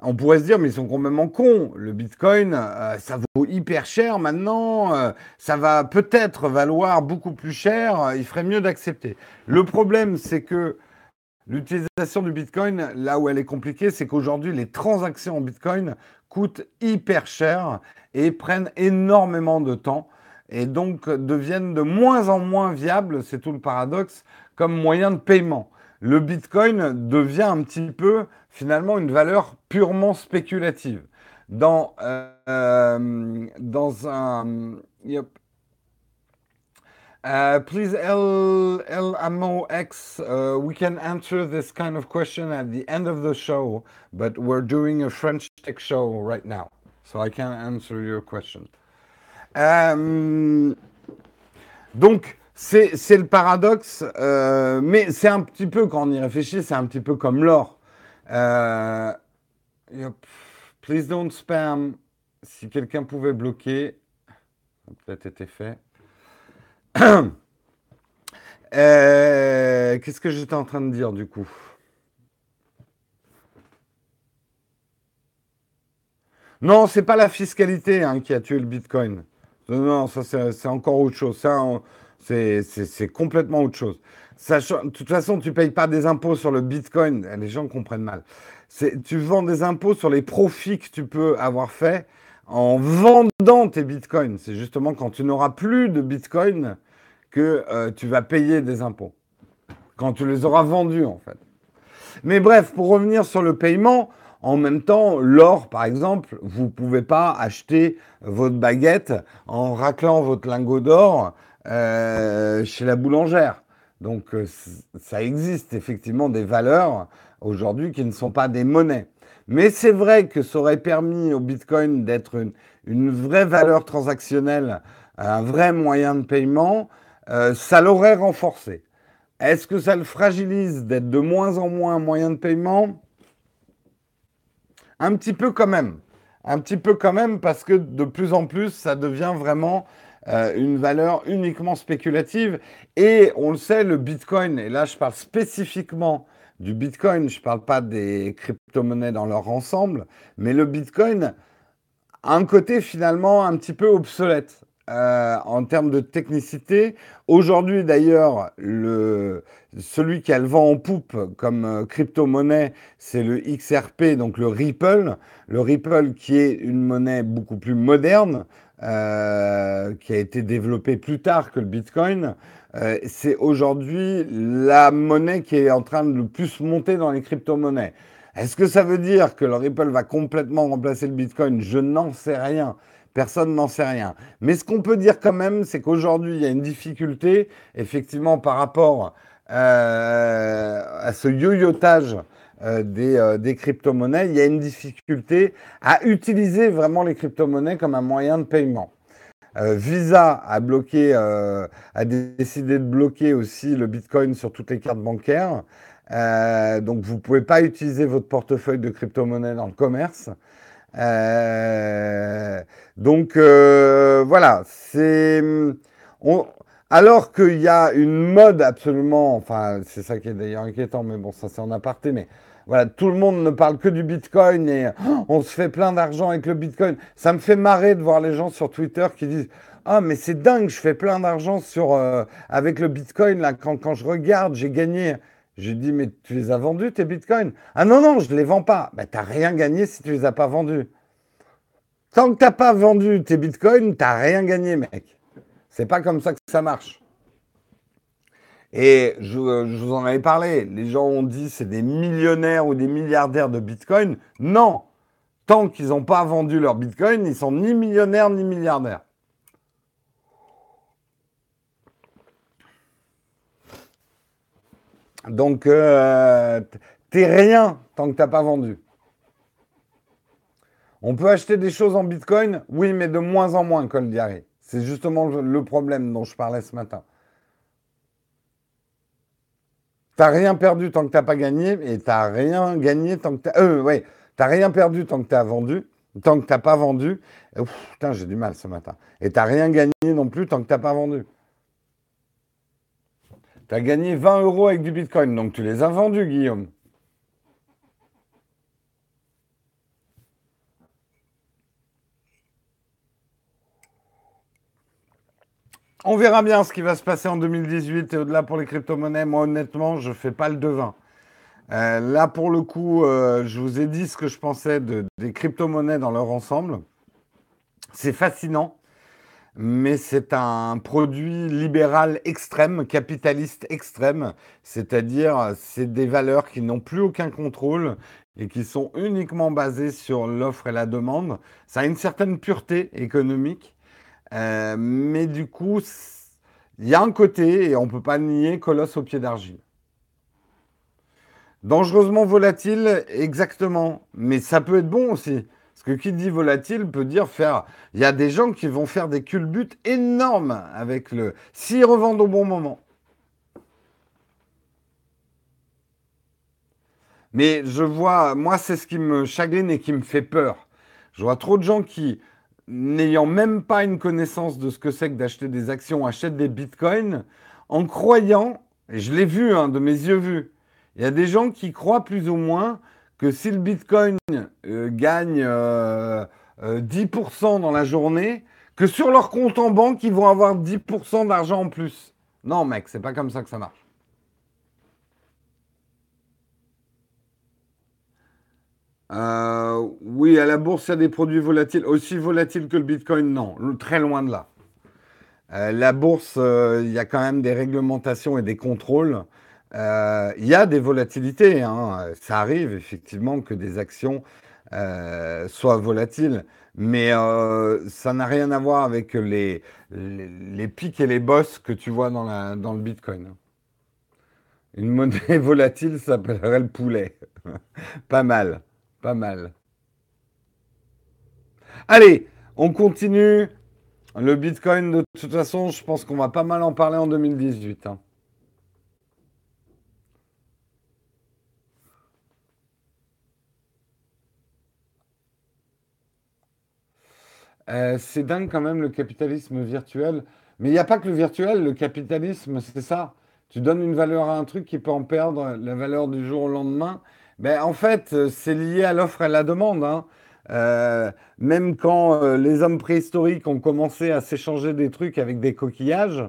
On pourrait se dire, mais ils sont complètement cons. Le Bitcoin, euh, ça vaut hyper cher maintenant. Euh, ça va peut-être valoir beaucoup plus cher. il ferait mieux d'accepter. Le problème, c'est que l'utilisation du Bitcoin, là où elle est compliquée, c'est qu'aujourd'hui, les transactions en Bitcoin coûtent hyper cher et prennent énormément de temps et donc deviennent de moins en moins viables, c'est tout le paradoxe, comme moyen de paiement. Le Bitcoin devient un petit peu finalement une valeur purement spéculative. Dans, euh, un... Yep. Uh, please, L, L X, uh, we can answer this kind of question at the end of the show, but we're doing a French tech show right now. so I can answer your question. Euh, donc, c'est le paradoxe, euh, mais c'est un petit peu, quand on y réfléchit, c'est un petit peu comme l'or. Euh, please don't spam. Si quelqu'un pouvait bloquer, ça a peut-être été fait. Qu'est-ce que j'étais en train de dire du coup? Non, c'est pas la fiscalité hein, qui a tué le Bitcoin. Non, ça c'est encore autre chose. C'est complètement autre chose. de toute façon, tu payes pas des impôts sur le Bitcoin. Les gens comprennent mal. Tu vends des impôts sur les profits que tu peux avoir fait en vendant tes Bitcoins. C'est justement quand tu n'auras plus de Bitcoin que euh, tu vas payer des impôts. Quand tu les auras vendus, en fait. Mais bref, pour revenir sur le paiement, en même temps, l'or, par exemple, vous ne pouvez pas acheter votre baguette en raclant votre lingot d'or euh, chez la boulangère. Donc euh, ça existe effectivement des valeurs aujourd'hui qui ne sont pas des monnaies. Mais c'est vrai que ça aurait permis au Bitcoin d'être une, vraie valeur transactionnelle, un vrai moyen de paiement, euh, ça l'aurait renforcé. Est-ce que ça le fragilise d'être de moins en moins un moyen de paiement? Un petit peu quand même. Un petit peu quand même parce que de plus en plus, ça devient vraiment euh, une valeur uniquement spéculative. Et on le sait, le Bitcoin, et là je parle spécifiquement du Bitcoin, je ne parle pas des crypto-monnaies dans leur ensemble, mais le Bitcoin a un côté finalement un petit peu obsolète. Euh, en termes de technicité. Aujourd'hui, d'ailleurs, celui qui a le vent en poupe comme euh, crypto-monnaie, c'est le XRP, donc le Ripple. Le Ripple qui est une monnaie beaucoup plus moderne, euh, qui a été développé plus tard que le Bitcoin, euh, c'est aujourd'hui la monnaie qui est en train de le plus monter dans les crypto-monnaies. Est-ce que ça veut dire que le Ripple va complètement remplacer le Bitcoin? Je n'en sais rien. Personne n'en sait rien. Mais ce qu'on peut dire quand même, c'est qu'aujourd'hui, il y a une difficulté, effectivement, par rapport euh, à ce yoyotage euh, euh, des, crypto-monnaies, il y a une difficulté à utiliser vraiment les crypto-monnaies comme un moyen de paiement. Euh, Visa a bloqué, a décidé de bloquer aussi le Bitcoin sur toutes les cartes bancaires. donc vous ne pouvez pas utiliser votre portefeuille de crypto-monnaie dans le commerce. donc voilà, c'est alors qu'il y a une mode absolument, enfin c'est ça qui est d'ailleurs inquiétant, mais bon ça c'est en aparté, mais voilà, tout le monde ne parle que du Bitcoin et oh, on se fait plein d'argent avec le Bitcoin. Ça me fait marrer de voir les gens sur Twitter qui disent ah mais c'est dingue, je fais plein d'argent euh, avec le Bitcoin quand, je regarde, j'ai gagné. J'ai dit mais tu les as vendus tes Bitcoins? Ah non non, je ne les vends pas. Ben t'as rien gagné si tu les as pas vendus. Tant que t'as pas vendu tes Bitcoins, t'as rien gagné mec. C'est pas comme ça que ça marche. Et je, vous en avais parlé, les gens ont dit c'est des millionnaires ou des milliardaires de Bitcoin. Non, tant qu'ils n'ont pas vendu leur Bitcoin, ils sont ni millionnaires ni milliardaires. Donc, euh, t'es rien tant que t'as pas vendu. On peut acheter des choses en Bitcoin, oui, mais de moins en moins, Col Diarrhée. C'est justement le problème dont je parlais ce matin. T'as rien perdu tant que t'as pas gagné et t'as rien gagné tant que t'as. Euh, ouais, t'as rien perdu tant que t'as vendu, tant que t'as pas vendu. putain, j'ai du mal ce matin. Et t'as rien gagné non plus tant que t'as pas vendu. T'as gagné 20 euros avec du Bitcoin, donc tu les as vendus, Guillaume. On verra bien ce qui va se passer en 2018 et au-delà pour les crypto-monnaies. Moi, honnêtement, je ne fais pas le devin. Euh, là, pour le coup, euh, je vous ai dit ce que je pensais des crypto-monnaies dans leur ensemble. C'est fascinant, mais c'est un produit libéral extrême, capitaliste extrême, c'est-à-dire c'est des valeurs qui n'ont plus aucun contrôle et qui sont uniquement basées sur l'offre et la demande. Ça a une certaine pureté économique, euh, mais du coup, il y a un côté, et on ne peut pas nier, colosse au pied d'argile. Dangereusement volatile, exactement. Mais ça peut être bon aussi. Parce que qui dit volatile peut dire faire. Il y a des gens qui vont faire des culbutes énormes avec le. S'ils revendent au bon moment. Mais je vois, moi, c'est ce qui me chagrine et qui me fait peur. Je vois trop de gens qui n'ayant même pas une connaissance de ce que c'est que d'acheter des actions, achètent des bitcoins en croyant, et je l'ai vu hein, de mes yeux vus, il y a des gens qui croient plus ou moins que si le bitcoin euh, gagne 10% euh, euh, dans la journée, que sur leur compte en banque, ils vont avoir 10% d'argent en plus. Non, mec, c'est pas comme ça que ça marche. Euh, oui, à la bourse, il y a des produits volatiles. Aussi volatiles que le Bitcoin, non. Très loin de là. Euh, la bourse, euh, il y a quand même des réglementations et des contrôles. Il y a des volatilités. Hein. Ça arrive effectivement que des actions soient volatiles. Mais ça n'a rien à voir avec les, pics et les bosses que tu vois dans, dans le Bitcoin. Une monnaie volatile s'appellerait le poulet. pas mal, pas mal. Allez, on continue. Le Bitcoin, de toute façon, je pense qu'on va pas mal en parler en 2018. Hein. Euh, c'est dingue quand même le capitalisme virtuel. Mais il n'y a pas que le virtuel, le capitalisme, c'est ça. Tu donnes une valeur à un truc qui peut en perdre la valeur du jour au lendemain. Ben, en fait, c'est lié à l'offre et à la demande. Hein. Euh, même quand euh, les hommes préhistoriques ont commencé à s'échanger des trucs avec des coquillages,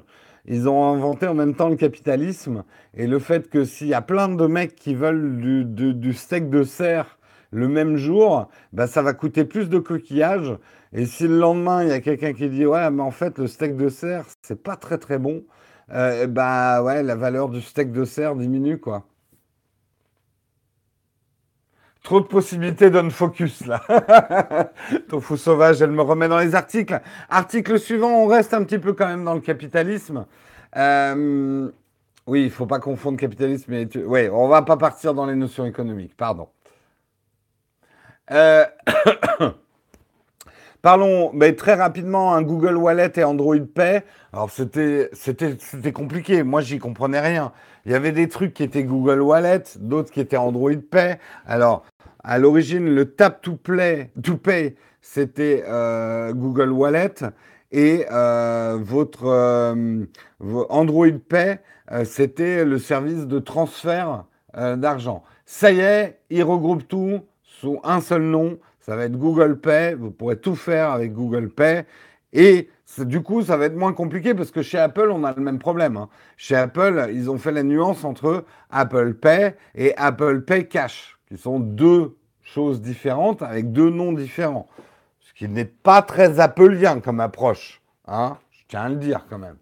ils ont inventé en même temps le capitalisme. Et le fait que s'il y a plein de mecs qui veulent du, steak de cerf le même jour, bah, ça va coûter plus de coquillages. Et si le lendemain, il y a quelqu'un qui dit Ouais, mais en fait, le steak de cerf, c'est pas très très bon, euh, bah ouais, la valeur du steak de cerf diminue, quoi. Trop de possibilités focus là. Ton fou sauvage, elle me remet dans les articles. Article suivant, on reste un petit peu quand même dans le capitalisme. Euh, oui, il faut pas confondre capitalisme et... Oui, on va pas partir dans les notions économiques, pardon. Euh... Parlons mais très rapidement un Google Wallet et Android Pay. Alors c'était compliqué. Moi j'y comprenais rien. Il y avait des trucs qui étaient Google Wallet, d'autres qui étaient Android Pay. Alors à l'origine le Tap to Play to Pay c'était euh, Google Wallet et euh, votre euh, Android Pay c'était le service de transfert d'argent. Ça y est, ils regroupent tout sous un seul nom ça va être Google Pay, vous pourrez tout faire avec Google Pay. Et du coup, ça va être moins compliqué parce que chez Apple, on a le même problème. Hein. Chez Apple, ils ont fait la nuance entre Apple Pay et Apple Pay Cash, qui sont deux choses différentes avec deux noms différents. Ce qui n'est pas très appelien comme approche. Hein. Je tiens à le dire quand même.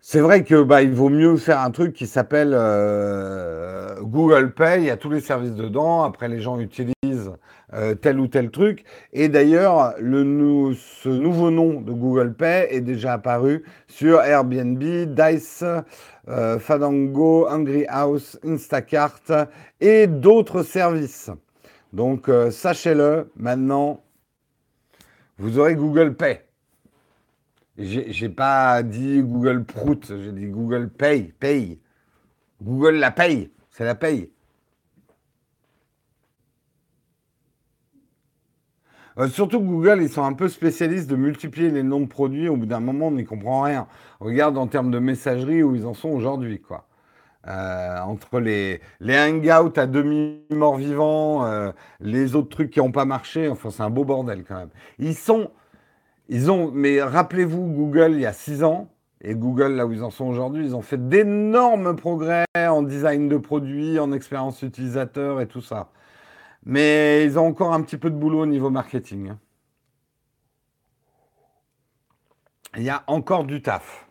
C'est vrai que bah, il vaut mieux faire un truc qui s'appelle euh, Google Pay. Il y a tous les services dedans. Après, les gens utilisent euh, tel ou tel truc. Et d'ailleurs, ce nouveau nom de Google Pay est déjà apparu sur Airbnb, Dice, euh, Fadango, Hungry House, Instacart et d'autres services. Donc, sachez-le, maintenant, vous aurez Google Pay. J'ai pas dit Google Prout, j'ai dit Google Pay, paye. Google la paye, c'est la paye. Euh, surtout Google, ils sont un peu spécialistes de multiplier les noms de produits. Au bout d'un moment, on n'y comprend rien. Regarde en termes de messagerie où ils en sont aujourd'hui. Euh, entre les, les hangouts à demi-mort-vivant, euh, les autres trucs qui n'ont pas marché, enfin, c'est un beau bordel quand même. Ils sont ils ont, mais rappelez-vous, Google, il y a six ans, et Google, là où ils en sont aujourd'hui, ils ont fait d'énormes progrès en design de produits, en expérience utilisateur et tout ça. Mais ils ont encore un petit peu de boulot au niveau marketing. Il y a encore du taf.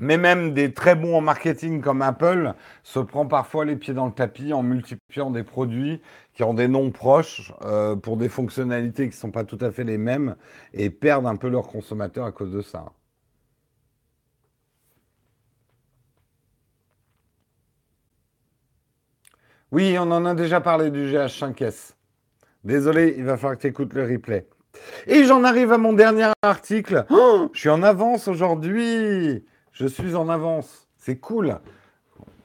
Mais même des très bons en marketing comme Apple se prend parfois les pieds dans le tapis en multipliant des produits qui ont des noms proches euh, pour des fonctionnalités qui ne sont pas tout à fait les mêmes et perdent un peu leurs consommateurs à cause de ça. Oui, on en a déjà parlé du GH5S. Désolé, il va falloir que tu écoutes le replay. Et j'en arrive à mon dernier article. Oh, je suis en avance aujourd'hui. Je suis en avance. C'est cool.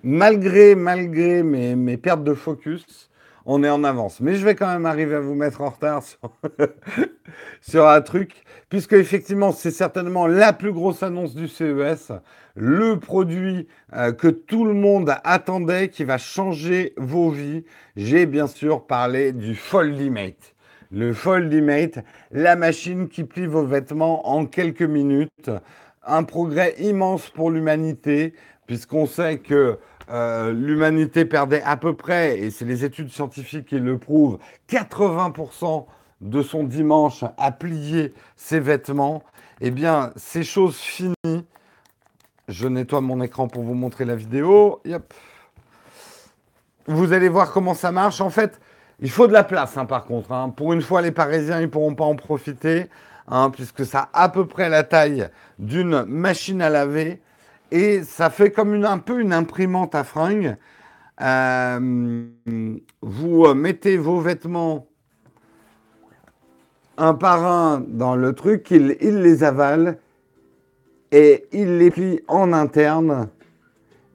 Malgré, malgré mes, mes pertes de focus, on est en avance. Mais je vais quand même arriver à vous mettre en retard sur, un truc, puisque effectivement, c'est certainement la plus grosse annonce du CES, le produit euh, que tout le monde attendait, qui va changer vos vies. J'ai bien sûr parlé du Foldimate. Le Foldimate, la machine qui plie vos vêtements en quelques minutes. Un progrès immense pour l'humanité, puisqu'on sait que euh, l'humanité perdait à peu près, et c'est les études scientifiques qui le prouvent, 80% de son dimanche à plier ses vêtements, eh bien, ces choses finies, je nettoie mon écran pour vous montrer la vidéo. Vous allez voir comment ça marche. En fait, il faut de la place, hein, par contre. Hein. Pour une fois, les Parisiens, ils ne pourront pas en profiter, hein, puisque ça a à peu près la taille d'une machine à laver. Et ça fait comme un peu une imprimante à fringues. Euh, vous mettez vos vêtements un par un dans le truc, il, il les avale et il les plie en interne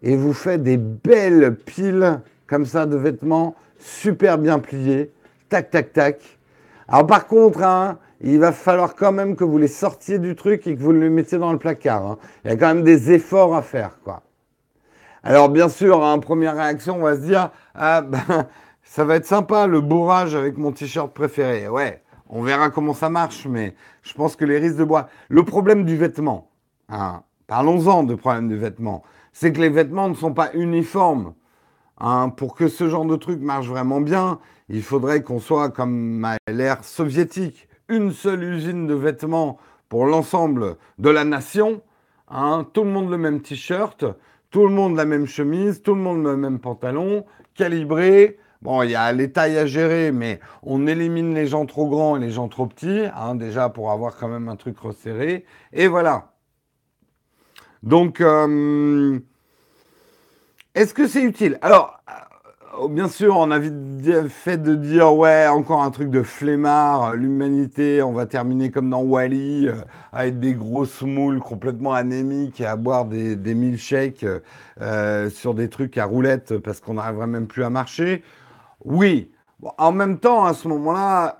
et vous faites des belles piles comme ça de vêtements super bien pliés. Tac, tac, tac. Alors par contre, hein, il va falloir quand même que vous les sortiez du truc et que vous le mettiez dans le placard. Hein. Il y a quand même des efforts à faire, quoi. Alors bien sûr, en première réaction, on va se dire, ah ben, ça va être sympa le bourrage avec mon t-shirt préféré. Ouais, on verra comment ça marche, mais je pense que les risques de bois. Le problème du vêtement, hein, parlons-en de problème du vêtement, c'est que les vêtements ne sont pas uniformes. Hein. pour que ce genre de truc marche vraiment bien, il faudrait qu'on soit comme l'ère soviétique, une seule usine de vêtements pour l'ensemble de la nation. Hein. tout le monde le même t-shirt, tout le monde la même chemise, tout le monde le même pantalon, calibré. Bon, il y a les tailles à gérer, mais on élimine les gens trop grands et les gens trop petits, hein, déjà pour avoir quand même un truc resserré. Et voilà. Donc, euh, est-ce que c'est utile? Alors, bien sûr, on a fait de dire, ouais, encore un truc de flemmard, l'humanité, on va terminer comme dans Wally, -E, avec des grosses moules complètement anémiques et à boire des, des milkshakes euh, sur des trucs à roulettes parce qu'on n'arriverait même plus à marcher. Oui. en même temps, à ce moment-là,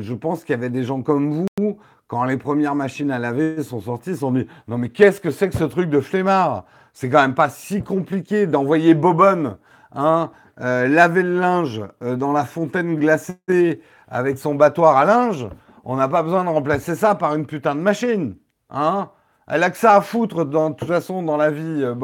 je pense qu'il y avait des gens comme vous quand les premières machines à laver sont sorties, ils se sont dit non mais qu'est-ce que c'est que ce truc de flemmard? C'est quand même pas si compliqué d'envoyer Bobonne hein, euh, laver le linge euh, dans la fontaine glacée avec son battoir à linge. On n'a pas besoin de remplacer ça par une putain de machine. Hein? Elle a que ça à foutre, de toute façon, dans la vie, euh.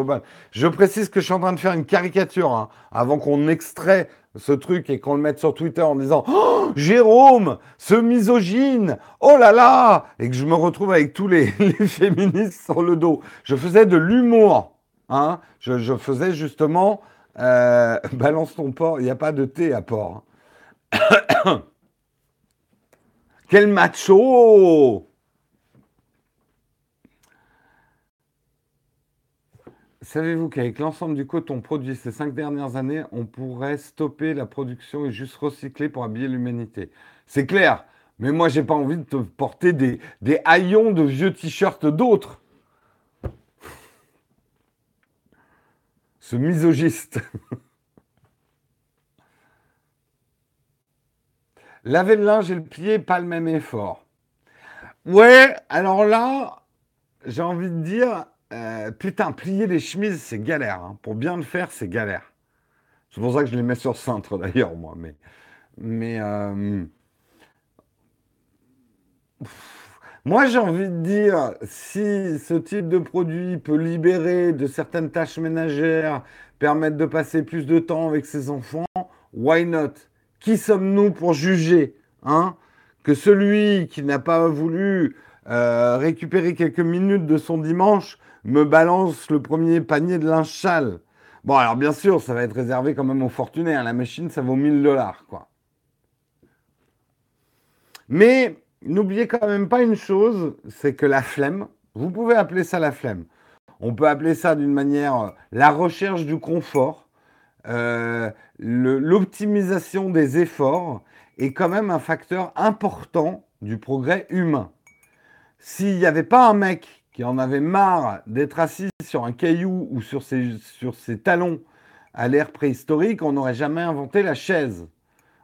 Je précise que je suis en train de faire une caricature hein, avant qu'on extrait ce truc et qu'on le mette sur Twitter en disant oh, Jérôme, ce misogyne, oh là là Et que je me retrouve avec tous les, féministes sur le dos. Je faisais de l'humour. Hein je, faisais justement euh, Balance ton porc, il n'y a pas de thé à porc. Hein. Quel macho Savez-vous qu'avec l'ensemble du coton produit ces cinq dernières années, on pourrait stopper la production et juste recycler pour habiller l'humanité? C'est clair, mais moi j'ai pas envie de te porter des haillons de vieux t-shirts d'autres. Ce misogiste. Laver le linge et le pied, pas le même effort. Ouais, alors là, j'ai envie de dire, euh, putain, plier les chemises, c'est galère. Hein. Pour bien le faire, c'est galère. C'est pour ça que je les mets sur cintre d'ailleurs, moi. Mais, mais euh, moi, j'ai envie de dire, si ce type de produit peut libérer de certaines tâches ménagères, permettre de passer plus de temps avec ses enfants, why not? Qui sommes-nous pour juger hein Que celui qui n'a pas voulu euh, récupérer quelques minutes de son dimanche me balance le premier panier de linge sale? Bon, alors bien sûr, ça va être réservé quand même aux fortunés. Hein. La machine, ça vaut 1000 dollars, quoi. Mais n'oubliez quand même pas une chose, c'est que la flemme, vous pouvez appeler ça la flemme. On peut appeler ça d'une manière euh, la recherche du confort, euh, l'optimisation des efforts est quand même un facteur important du progrès humain. S'il n'y avait pas un mec qui en avait marre d'être assis sur un caillou ou sur ses, talons à l'ère préhistorique, on n'aurait jamais inventé la chaise.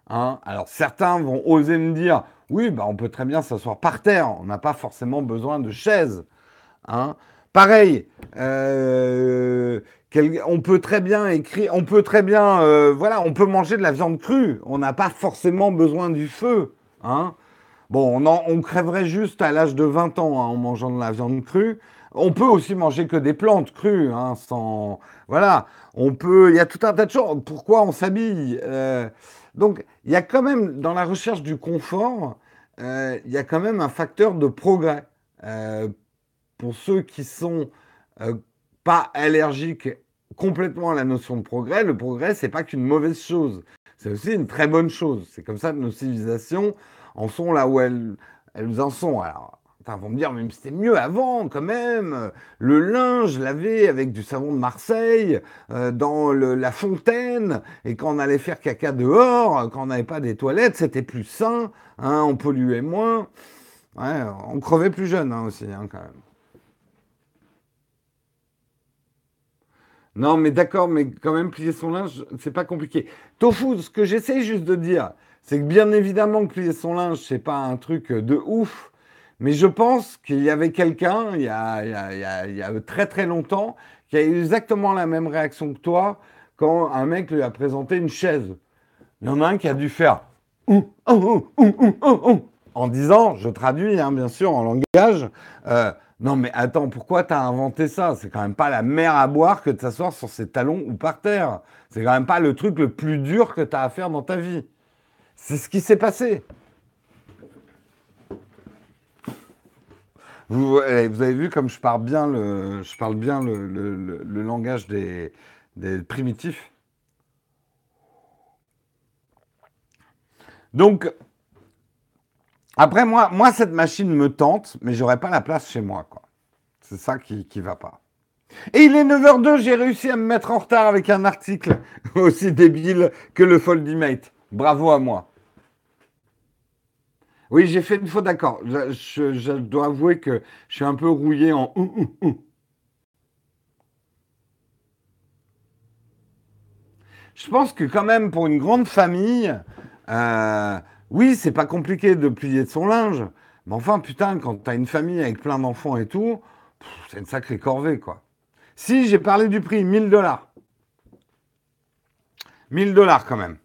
Hein Alors certains vont oser me dire, oui, bah, on peut très bien s'asseoir par terre, on n'a pas forcément besoin de chaise. Hein Pareil, euh, on peut très bien écrire, on peut très bien, euh, voilà, on peut manger de la viande crue, on n'a pas forcément besoin du feu. Hein Bon, on, crèverait juste à l'âge de 20 ans hein, en mangeant de la viande crue. On peut aussi manger que des plantes crues, hein, sans... Voilà, on peut... Il y a tout un tas de choses. Pourquoi on s'habille euh, Donc, il y a quand même, dans la recherche du confort, euh, il y a quand même un facteur de progrès. Euh, pour ceux qui sont pas allergiques complètement à la notion de progrès, le progrès, c'est pas qu'une mauvaise chose. C'est aussi une très bonne chose. C'est comme ça que nos civilisations en sont là où elles, elles en sont. Alors, Enfin, vont me dire, mais c'était mieux avant, quand même. Le linge lavé avec du savon de Marseille, euh, dans la fontaine, et quand on allait faire caca dehors, quand on n'avait pas des toilettes, c'était plus sain, hein, on polluait moins. On crevait plus jeune hein, aussi, hein, quand même. Non, mais d'accord, mais quand même, plier son linge, c'est pas compliqué. Tofu, ce que j'essaie juste de dire, c'est que bien évidemment que plier son linge, c'est pas un truc de ouf, mais je pense qu'il y avait quelqu'un, il, y a très très longtemps, qui a eu exactement la même réaction que toi quand un mec lui a présenté une chaise. Il y en a un qui a dû faire en disant, je traduis hein, bien sûr en langage, euh, non mais attends, pourquoi tu as inventé ça? C'est quand même pas la mer à boire que de s'asseoir sur ses talons ou par terre. C'est quand même pas le truc le plus dur que tu as à faire dans ta vie. C'est ce qui s'est passé. Vous, eh, vous, avez vu comme je parle bien le, langage des, primitifs. Donc, après, moi, moi, cette machine me tente, mais j'aurais pas la place chez moi. C'est ça qui ne va pas. Et il est 9h02, j'ai réussi à me mettre en retard avec un article aussi débile que le Foldimate. Bravo à moi. Oui, j'ai fait une faute, d'accord. Je, dois avouer que je suis un peu rouillé en Je pense que quand même pour une grande famille, euh, oui, c'est pas compliqué de plier de son linge. Mais enfin, putain, quand t'as une famille avec plein d'enfants et tout, c'est une sacrée corvée, quoi. Si, j'ai parlé du prix, 1000 dollars. 1000 dollars quand même.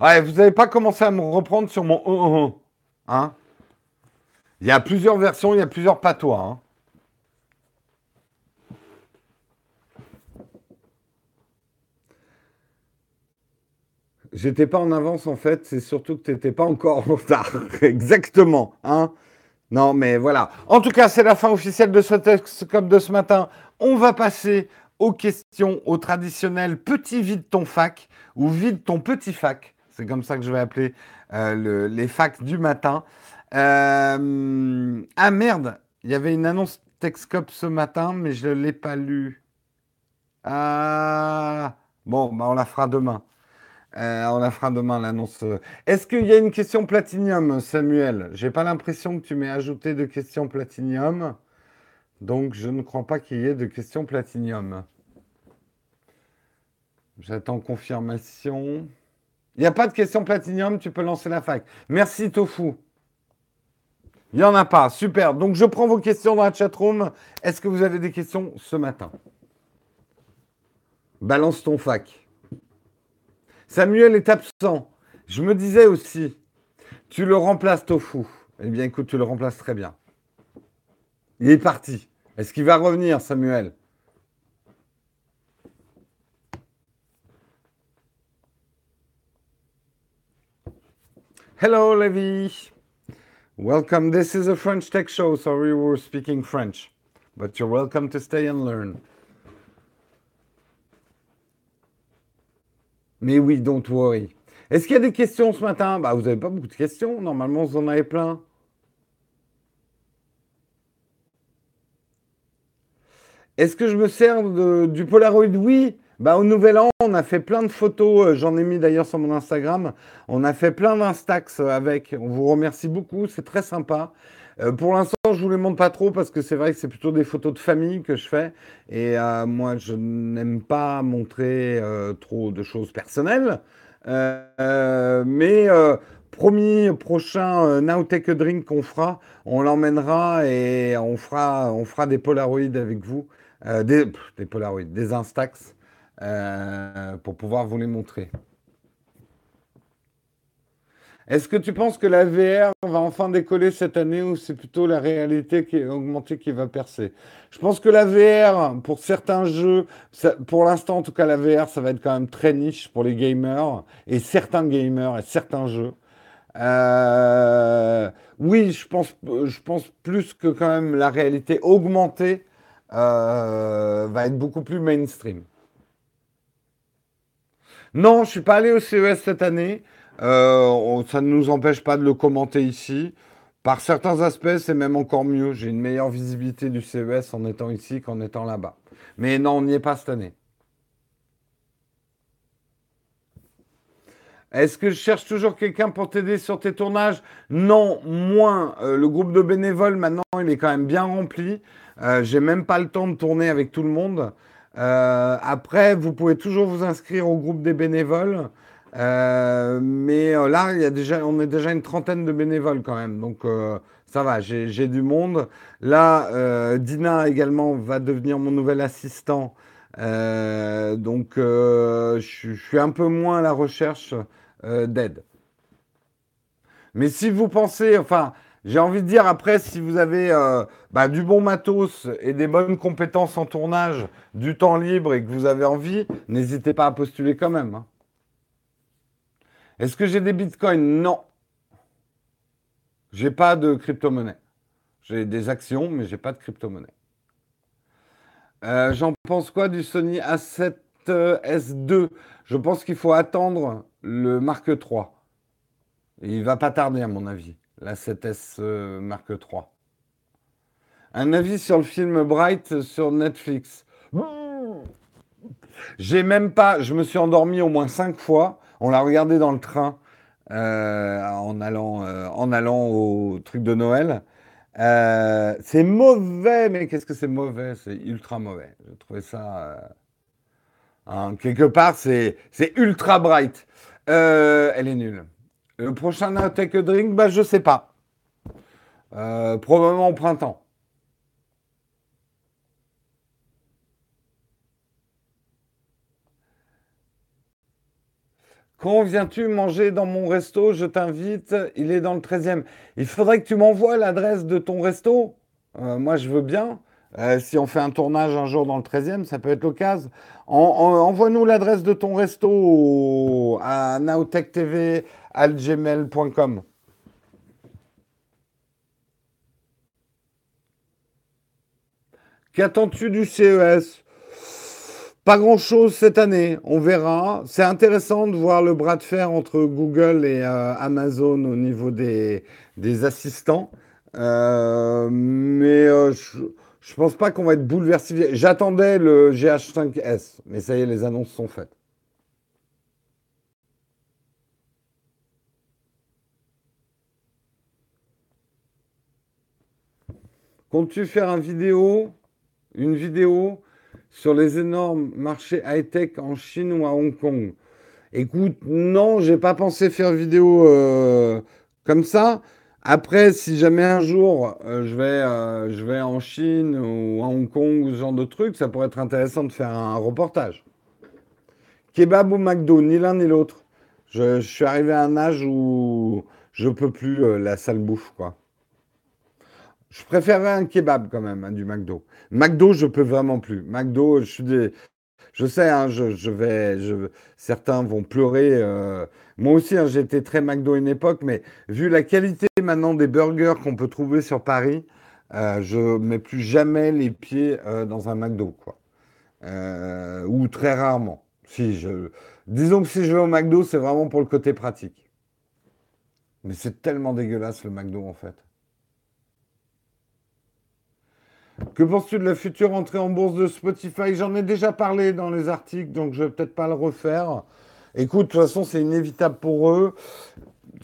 Ouais, vous n'avez pas commencé à me reprendre sur mon oh, oh, oh, Hein Il y a plusieurs versions, il y a plusieurs patois. Hein J'étais pas en avance en fait, c'est surtout que tu n'étais pas encore en retard. Exactement. Hein non, mais voilà. En tout cas, c'est la fin officielle de ce texte comme de ce matin. On va passer aux questions, au traditionnel petit vide ton fac ou vide ton petit fac. C'est comme ça que je vais appeler euh, les facs du matin. Euh, ah merde, il y avait une annonce Texcop ce matin, mais je ne l'ai pas lue. Ah, bon, bah on la fera demain. Euh, on la fera demain, l'annonce. Est-ce qu'il y a une question platinium, Samuel? J'ai pas l'impression que tu m'aies ajouté de questions platinium. Donc, je ne crois pas qu'il y ait de questions platinium. J'attends confirmation. Il n'y a pas de question platinium, tu peux lancer la fac. Merci Tofu. Il n'y en a pas, super. Donc je prends vos questions dans la chatroom. Est-ce que vous avez des questions ce matin? Balance ton fac. Samuel est absent. Je me disais aussi, tu le remplaces Tofu. Eh bien écoute, tu le remplaces très bien. Il est parti. Est-ce qu'il va revenir, Samuel? Hello, Levi. Welcome. This is a French tech show, so we were speaking French. But you're welcome to stay and learn. Mais oui, don't worry. Est-ce qu'il y a des questions ce matin? Bah, vous n'avez pas beaucoup de questions. Normalement, vous en avez plein. Est-ce que je me sers du Polaroid? Oui. Bah, au Nouvel An, on a fait plein de photos. Euh, j'en ai mis d'ailleurs sur mon Instagram. On a fait plein d'Instax avec. On vous remercie beaucoup. C'est très sympa. Euh, pour l'instant, je vous les montre pas trop parce que c'est vrai que c'est plutôt des photos de famille que je fais. Et euh, moi, je n'aime pas montrer trop de choses personnelles. mais promis, prochain Now Take a Drink qu'on fera, on l'emmènera et on fera, on fera des Polaroids avec vous. des, des Polaroids, des Instax. Euh, pour pouvoir vous les montrer. Est-ce que tu penses que la VR va enfin décoller cette année ou c'est plutôt la réalité qui est augmentée qui va percer? Je pense que la VR, pour certains jeux, pour l'instant en tout cas la VR, ça va être quand même très niche pour les gamers et certains gamers et certains jeux. Euh, oui, je pense, je pense plus que quand même la réalité augmentée euh, va être beaucoup plus mainstream. Non, je suis pas allé au CES cette année. Euh, ça ne nous empêche pas de le commenter ici. Par certains aspects, c'est même encore mieux. J'ai une meilleure visibilité du CES en étant ici qu'en étant là-bas. Mais non, on n'y est pas cette année. Est-ce que je cherche toujours quelqu'un pour t'aider sur tes tournages? Non, moins. Euh, le groupe de bénévoles, maintenant, il est quand même bien rempli. Euh, J'ai même pas le temps de tourner avec tout le monde. Euh, après, vous pouvez toujours vous inscrire au groupe des bénévoles. Euh, mais euh, là, y a déjà, on est déjà une trentaine de bénévoles quand même. Donc ça va, j'ai du monde. Là, Dina également va devenir mon nouvel assistant. donc je, je, suis un peu moins à la recherche d'aide. Mais si vous pensez, enfin, j'ai envie de dire après, si vous avez euh, bah, du bon matos et des bonnes compétences en tournage, du temps libre et que vous avez envie, n'hésitez pas à postuler quand même. Hein. Est-ce que j'ai des bitcoins? Non. J'ai pas de crypto-monnaie. J'ai des actions, mais j'ai pas de crypto-monnaie. Euh, j'en pense quoi du Sony A7S2 Je pense qu'il faut attendre le Mark III. Il va pas tarder à mon avis la 7S euh, Mark III. Un avis sur le film Bright sur Netflix. J'ai même pas, je me suis endormi au moins cinq fois. On l'a regardé dans le train euh, en, allant, euh, en allant au truc de Noël. c'est mauvais, mais qu'est-ce que c'est mauvais? C'est ultra mauvais. J'ai trouvé ça. Hein, quelque part, c'est ultra bright. elle est nulle. Le prochain a Drink, bah, je sais pas. Euh, probablement au printemps. Quand viens-tu manger dans mon resto? Je t'invite. Il est dans le 13e. Il faudrait que tu m'envoies l'adresse de ton resto? Euh, moi, je veux bien. Euh, si on fait un tournage un jour dans le 13e, ça peut être l'occasion. Envoie-nous l'adresse de ton resto à TV algmail.com. Qu'attends-tu du CES Pas grand-chose cette année, on verra. C'est intéressant de voir le bras de fer entre Google et euh, Amazon au niveau des, assistants. Euh, mais ne pense pas qu'on va être bouleversé. J'attendais le GH5S, mais ça y est, les annonces sont faites. Comptes-tu faire une vidéo, une vidéo sur les énormes marchés high-tech en Chine ou à Hong Kong? Écoute, non, j'ai pas pensé faire une vidéo euh, comme ça. Après, si jamais un jour euh, je, vais, euh, je vais en Chine ou à Hong Kong ou ce genre de truc, ça pourrait être intéressant de faire un reportage. Kebab ou McDo, ni l'un ni l'autre. Je, suis arrivé à un âge où je peux plus la sale bouffe, quoi. Je préférerais un kebab quand même, hein, du McDo. McDo, je peux vraiment plus. McDo, je suis des... Je sais, hein, je, vais, je, certains vont pleurer. Euh, moi aussi, hein, été très McDo une époque, mais vu la qualité maintenant des burgers qu'on peut trouver sur Paris, euh, je mets plus jamais les pieds euh, dans un McDo, quoi. ou très rarement. Si je, disons que si je vais au McDo, c'est vraiment pour le côté pratique. Mais c'est tellement dégueulasse le McDo en fait. Que penses-tu de la future entrée en bourse de Spotify? J'en ai déjà parlé dans les articles, donc je ne vais peut-être pas le refaire. Écoute, de toute façon, c'est inévitable pour eux.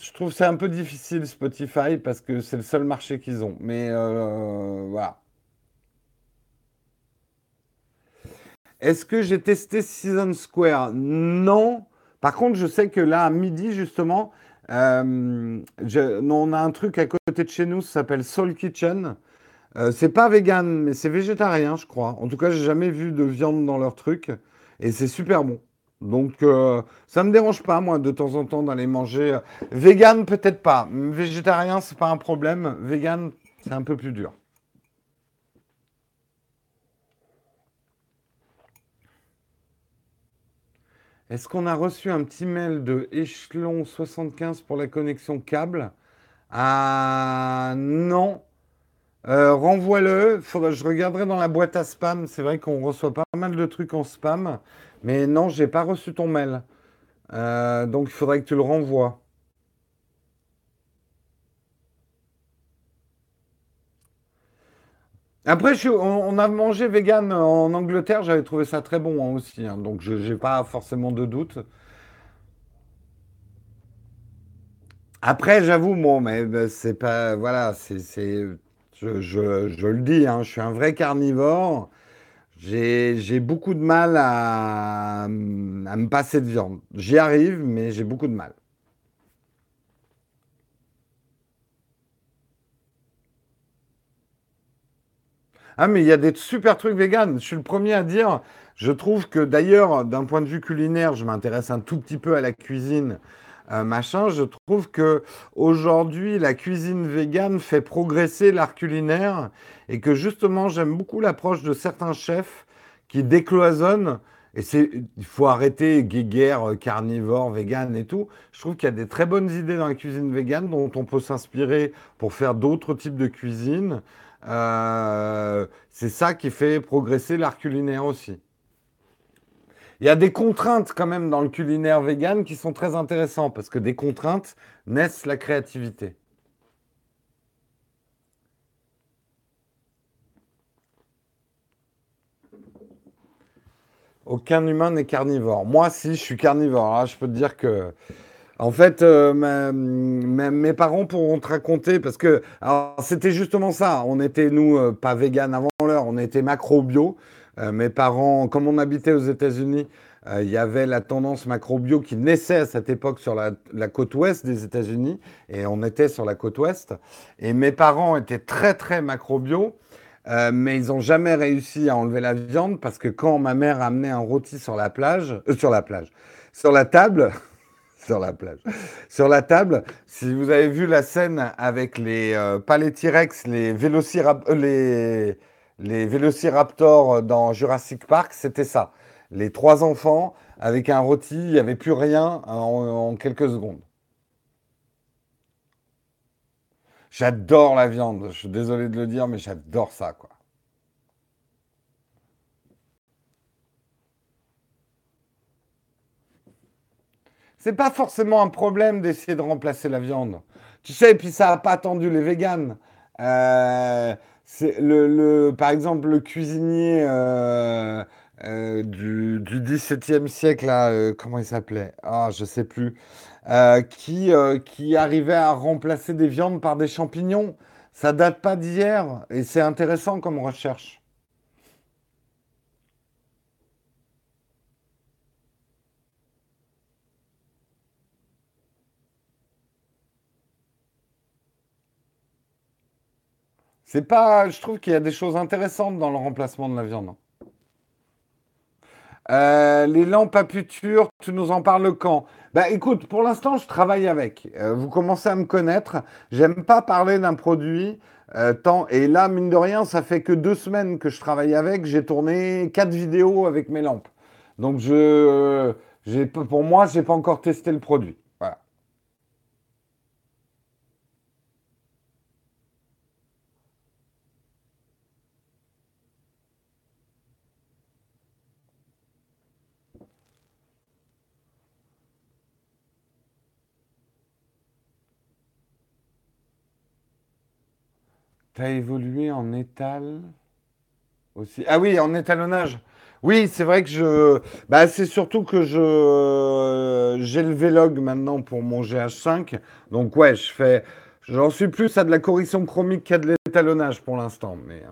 Je trouve c'est un peu difficile Spotify parce que c'est le seul marché qu'ils ont. Mais euh, voilà. Est-ce que j'ai testé Season Square? Non. Par contre, je sais que là, à midi, justement, euh, on a un truc à côté de chez nous, ça s'appelle Soul Kitchen. Euh, c'est pas vegan, mais c'est végétarien, je crois. En tout cas, j'ai jamais vu de viande dans leur truc. Et c'est super bon. Donc, euh, ça me dérange pas, moi, de temps en temps, d'aller manger. Vegan, peut-être pas. Végétarien, c'est pas un problème. Vegan, c'est un peu plus dur. Est-ce qu'on a reçu un petit mail de Échelon 75 pour la connexion câble? Ah non, euh, renvoie-le. Je regarderai dans la boîte à spam. C'est vrai qu'on reçoit pas mal de trucs en spam. Mais non, j'ai pas reçu ton mail. Euh, donc il faudrait que tu le renvoies. Après, je, on, on, a mangé vegan en Angleterre. J'avais trouvé ça très bon hein, aussi. Hein. Donc je n'ai pas forcément de doute. Après, j'avoue, moi, mais bah, c'est pas. Voilà, c'est je, le dis, hein, je suis un vrai carnivore. J'ai, j'ai beaucoup de mal à, à me passer de viande. J'y arrive, mais j'ai beaucoup de mal. Ah, mais il y a des super trucs véganes. Je suis le premier à dire. Je trouve que d'ailleurs, d'un point de vue culinaire, je m'intéresse un tout petit peu à la cuisine, euh, machin. Je trouve que aujourd'hui, la cuisine végane fait progresser l'art culinaire et que justement, j'aime beaucoup l'approche de certains chefs qui décloisonnent. Et c'est, il faut arrêter guéguerre, euh, carnivore, vegan et tout. Je trouve qu'il y a des très bonnes idées dans la cuisine végane dont on peut s'inspirer pour faire d'autres types de cuisine. Euh, c'est ça qui fait progresser l'art culinaire aussi. Il y a des contraintes quand même dans le culinaire vegan qui sont très intéressantes parce que des contraintes naissent la créativité. Aucun humain n'est carnivore. Moi, si, je suis carnivore. Là, je peux te dire que En fait, euh, mes parents pourront te raconter, parce que c'était justement ça. On était, nous, euh, pas vegan avant l'heure, on était macro-bio. Euh, mes parents, comme on habitait aux États-Unis, euh, il y avait la tendance macro-bio qui naissait à cette époque sur la, côte ouest des États-Unis, et on était sur la côte ouest. Et mes parents étaient très, très macro-bio. euh, mais ils n'ont jamais réussi à enlever la viande parce que quand ma mère amenait un rôti sur la plage, euh, sur la plage, sur la table, sur la plage. Sur la table, si vous avez vu la scène avec les, euh, pas les T-Rex, les, vélocirap- euh, les, les vélociraptors dans Jurassic Park, c'était ça. Les trois enfants avec un rôti, il n'y avait plus rien en, quelques secondes. J'adore la viande, je suis désolé de le dire, mais j'adore ça. C'est pas forcément un problème d'essayer de remplacer la viande. Tu sais, et puis ça n'a pas attendu les véganes. Euh, c'est le, le- par exemple, le cuisinier euh, euh, du, du XVIIe siècle, là, euh, comment il s'appelait? Ah, je sais plus. Euh, qui, qui arrivait à remplacer des viandes par des champignons. Ça date pas d'hier et c'est intéressant comme recherche. C'est pas, je trouve qu'il y a des choses intéressantes dans le remplacement de la viande. Euh, les lampes à puture, tu nous en parles quand? Bah écoute, pour l'instant, je travaille avec. Euh, vous commencez à me connaître. J'aime pas parler d'un produit euh, tant. Et là, mine de rien, ça fait que deux semaines que je travaille avec. J'ai tourné quatre vidéos avec mes lampes. Donc je, j'ai, pour moi, j'ai pas encore testé le produit. Voilà. T'as évolué en étal aussi. Ah oui, en étalonnage. Oui, c'est vrai que je. Bah, c'est surtout que je j'ai le Vlog maintenant pour mon GH5. Donc ouais, je fais. J'en suis plus à de la correction chromique qu'à de l'étalonnage pour l'instant. Mais euh,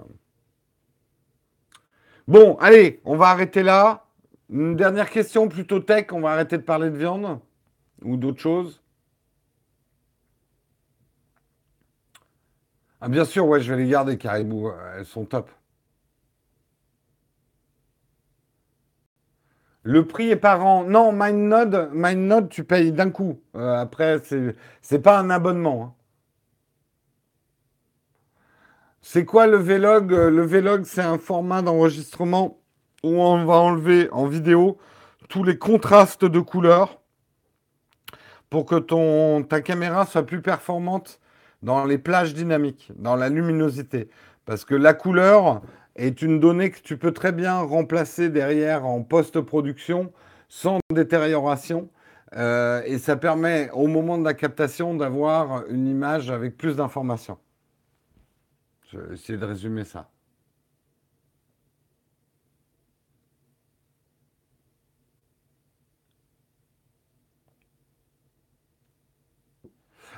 bon, allez, on va arrêter là. Une dernière question plutôt tech. On va arrêter de parler de viande ou d'autres choses. Ah, bien sûr, ouais, je vais les garder, caribou. Elles sont top. Le prix est par an. Non, MindNode, MindNode, tu payes d'un coup. Euh, après, c'est c'est pas un abonnement. hein. C'est quoi le Vlog? Euh, Le Vlog, c'est un format d'enregistrement où on va enlever en vidéo tous les contrastes de couleurs pour que ton, ta caméra soit plus performante dans les plages dynamiques, dans la luminosité. Parce que la couleur est une donnée que tu peux très bien remplacer derrière en post-production sans détérioration. Euh, et ça permet au moment de la captation d'avoir une image avec plus d'informations. Je vais essayer de résumer ça.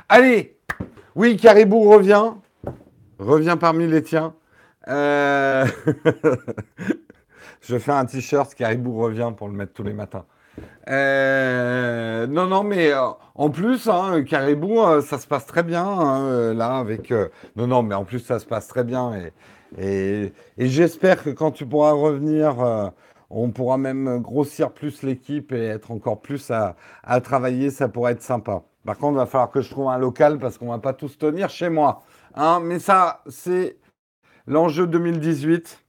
Allez, oui, Caribou revient. Revient parmi les tiens. Euh, je fais un t-shirt Caribou revient pour le mettre tous les matins. Euh, non, non, mais euh, en plus, hein, Caribou, ça se passe très bien hein, là avec. non, non, mais en plus, ça se passe très bien et, j'espère que quand tu pourras revenir, on pourra même grossir plus l'équipe et être encore plus à, à travailler. Ça pourrait être sympa. Par contre, il va falloir que je trouve un local parce qu'on va pas tous tenir chez moi. Hein. mais ça, c'est l'enjeu 2018.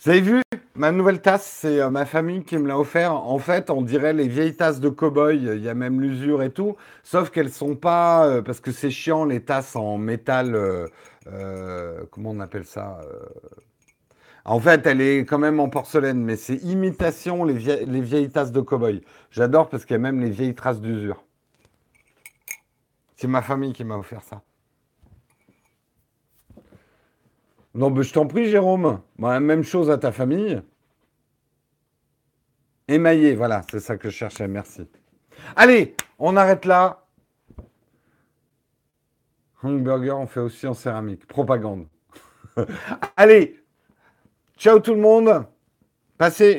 Vous avez vu Ma nouvelle tasse, c'est euh, ma famille qui me l'a offert. En fait, on dirait les vieilles tasses de cow-boy. Il y a même l'usure et tout. Sauf qu'elles sont pas. Euh, parce que c'est chiant, les tasses en métal. Euh, comment on appelle ça En fait, elle est quand même en porcelaine, mais c'est imitation les vieilles, les vieilles tasses de cow-boy. J'adore parce qu'il y a même les vieilles traces d'usure. C'est ma famille qui m'a offert ça. Non, mais je t'en prie, Jérôme. même chose à ta famille. Émaillé, voilà, c'est ça que je cherchais, merci. Allez, on arrête là. Hamburger, on fait aussi en céramique. Propagande. Allez, ciao tout le monde. Passez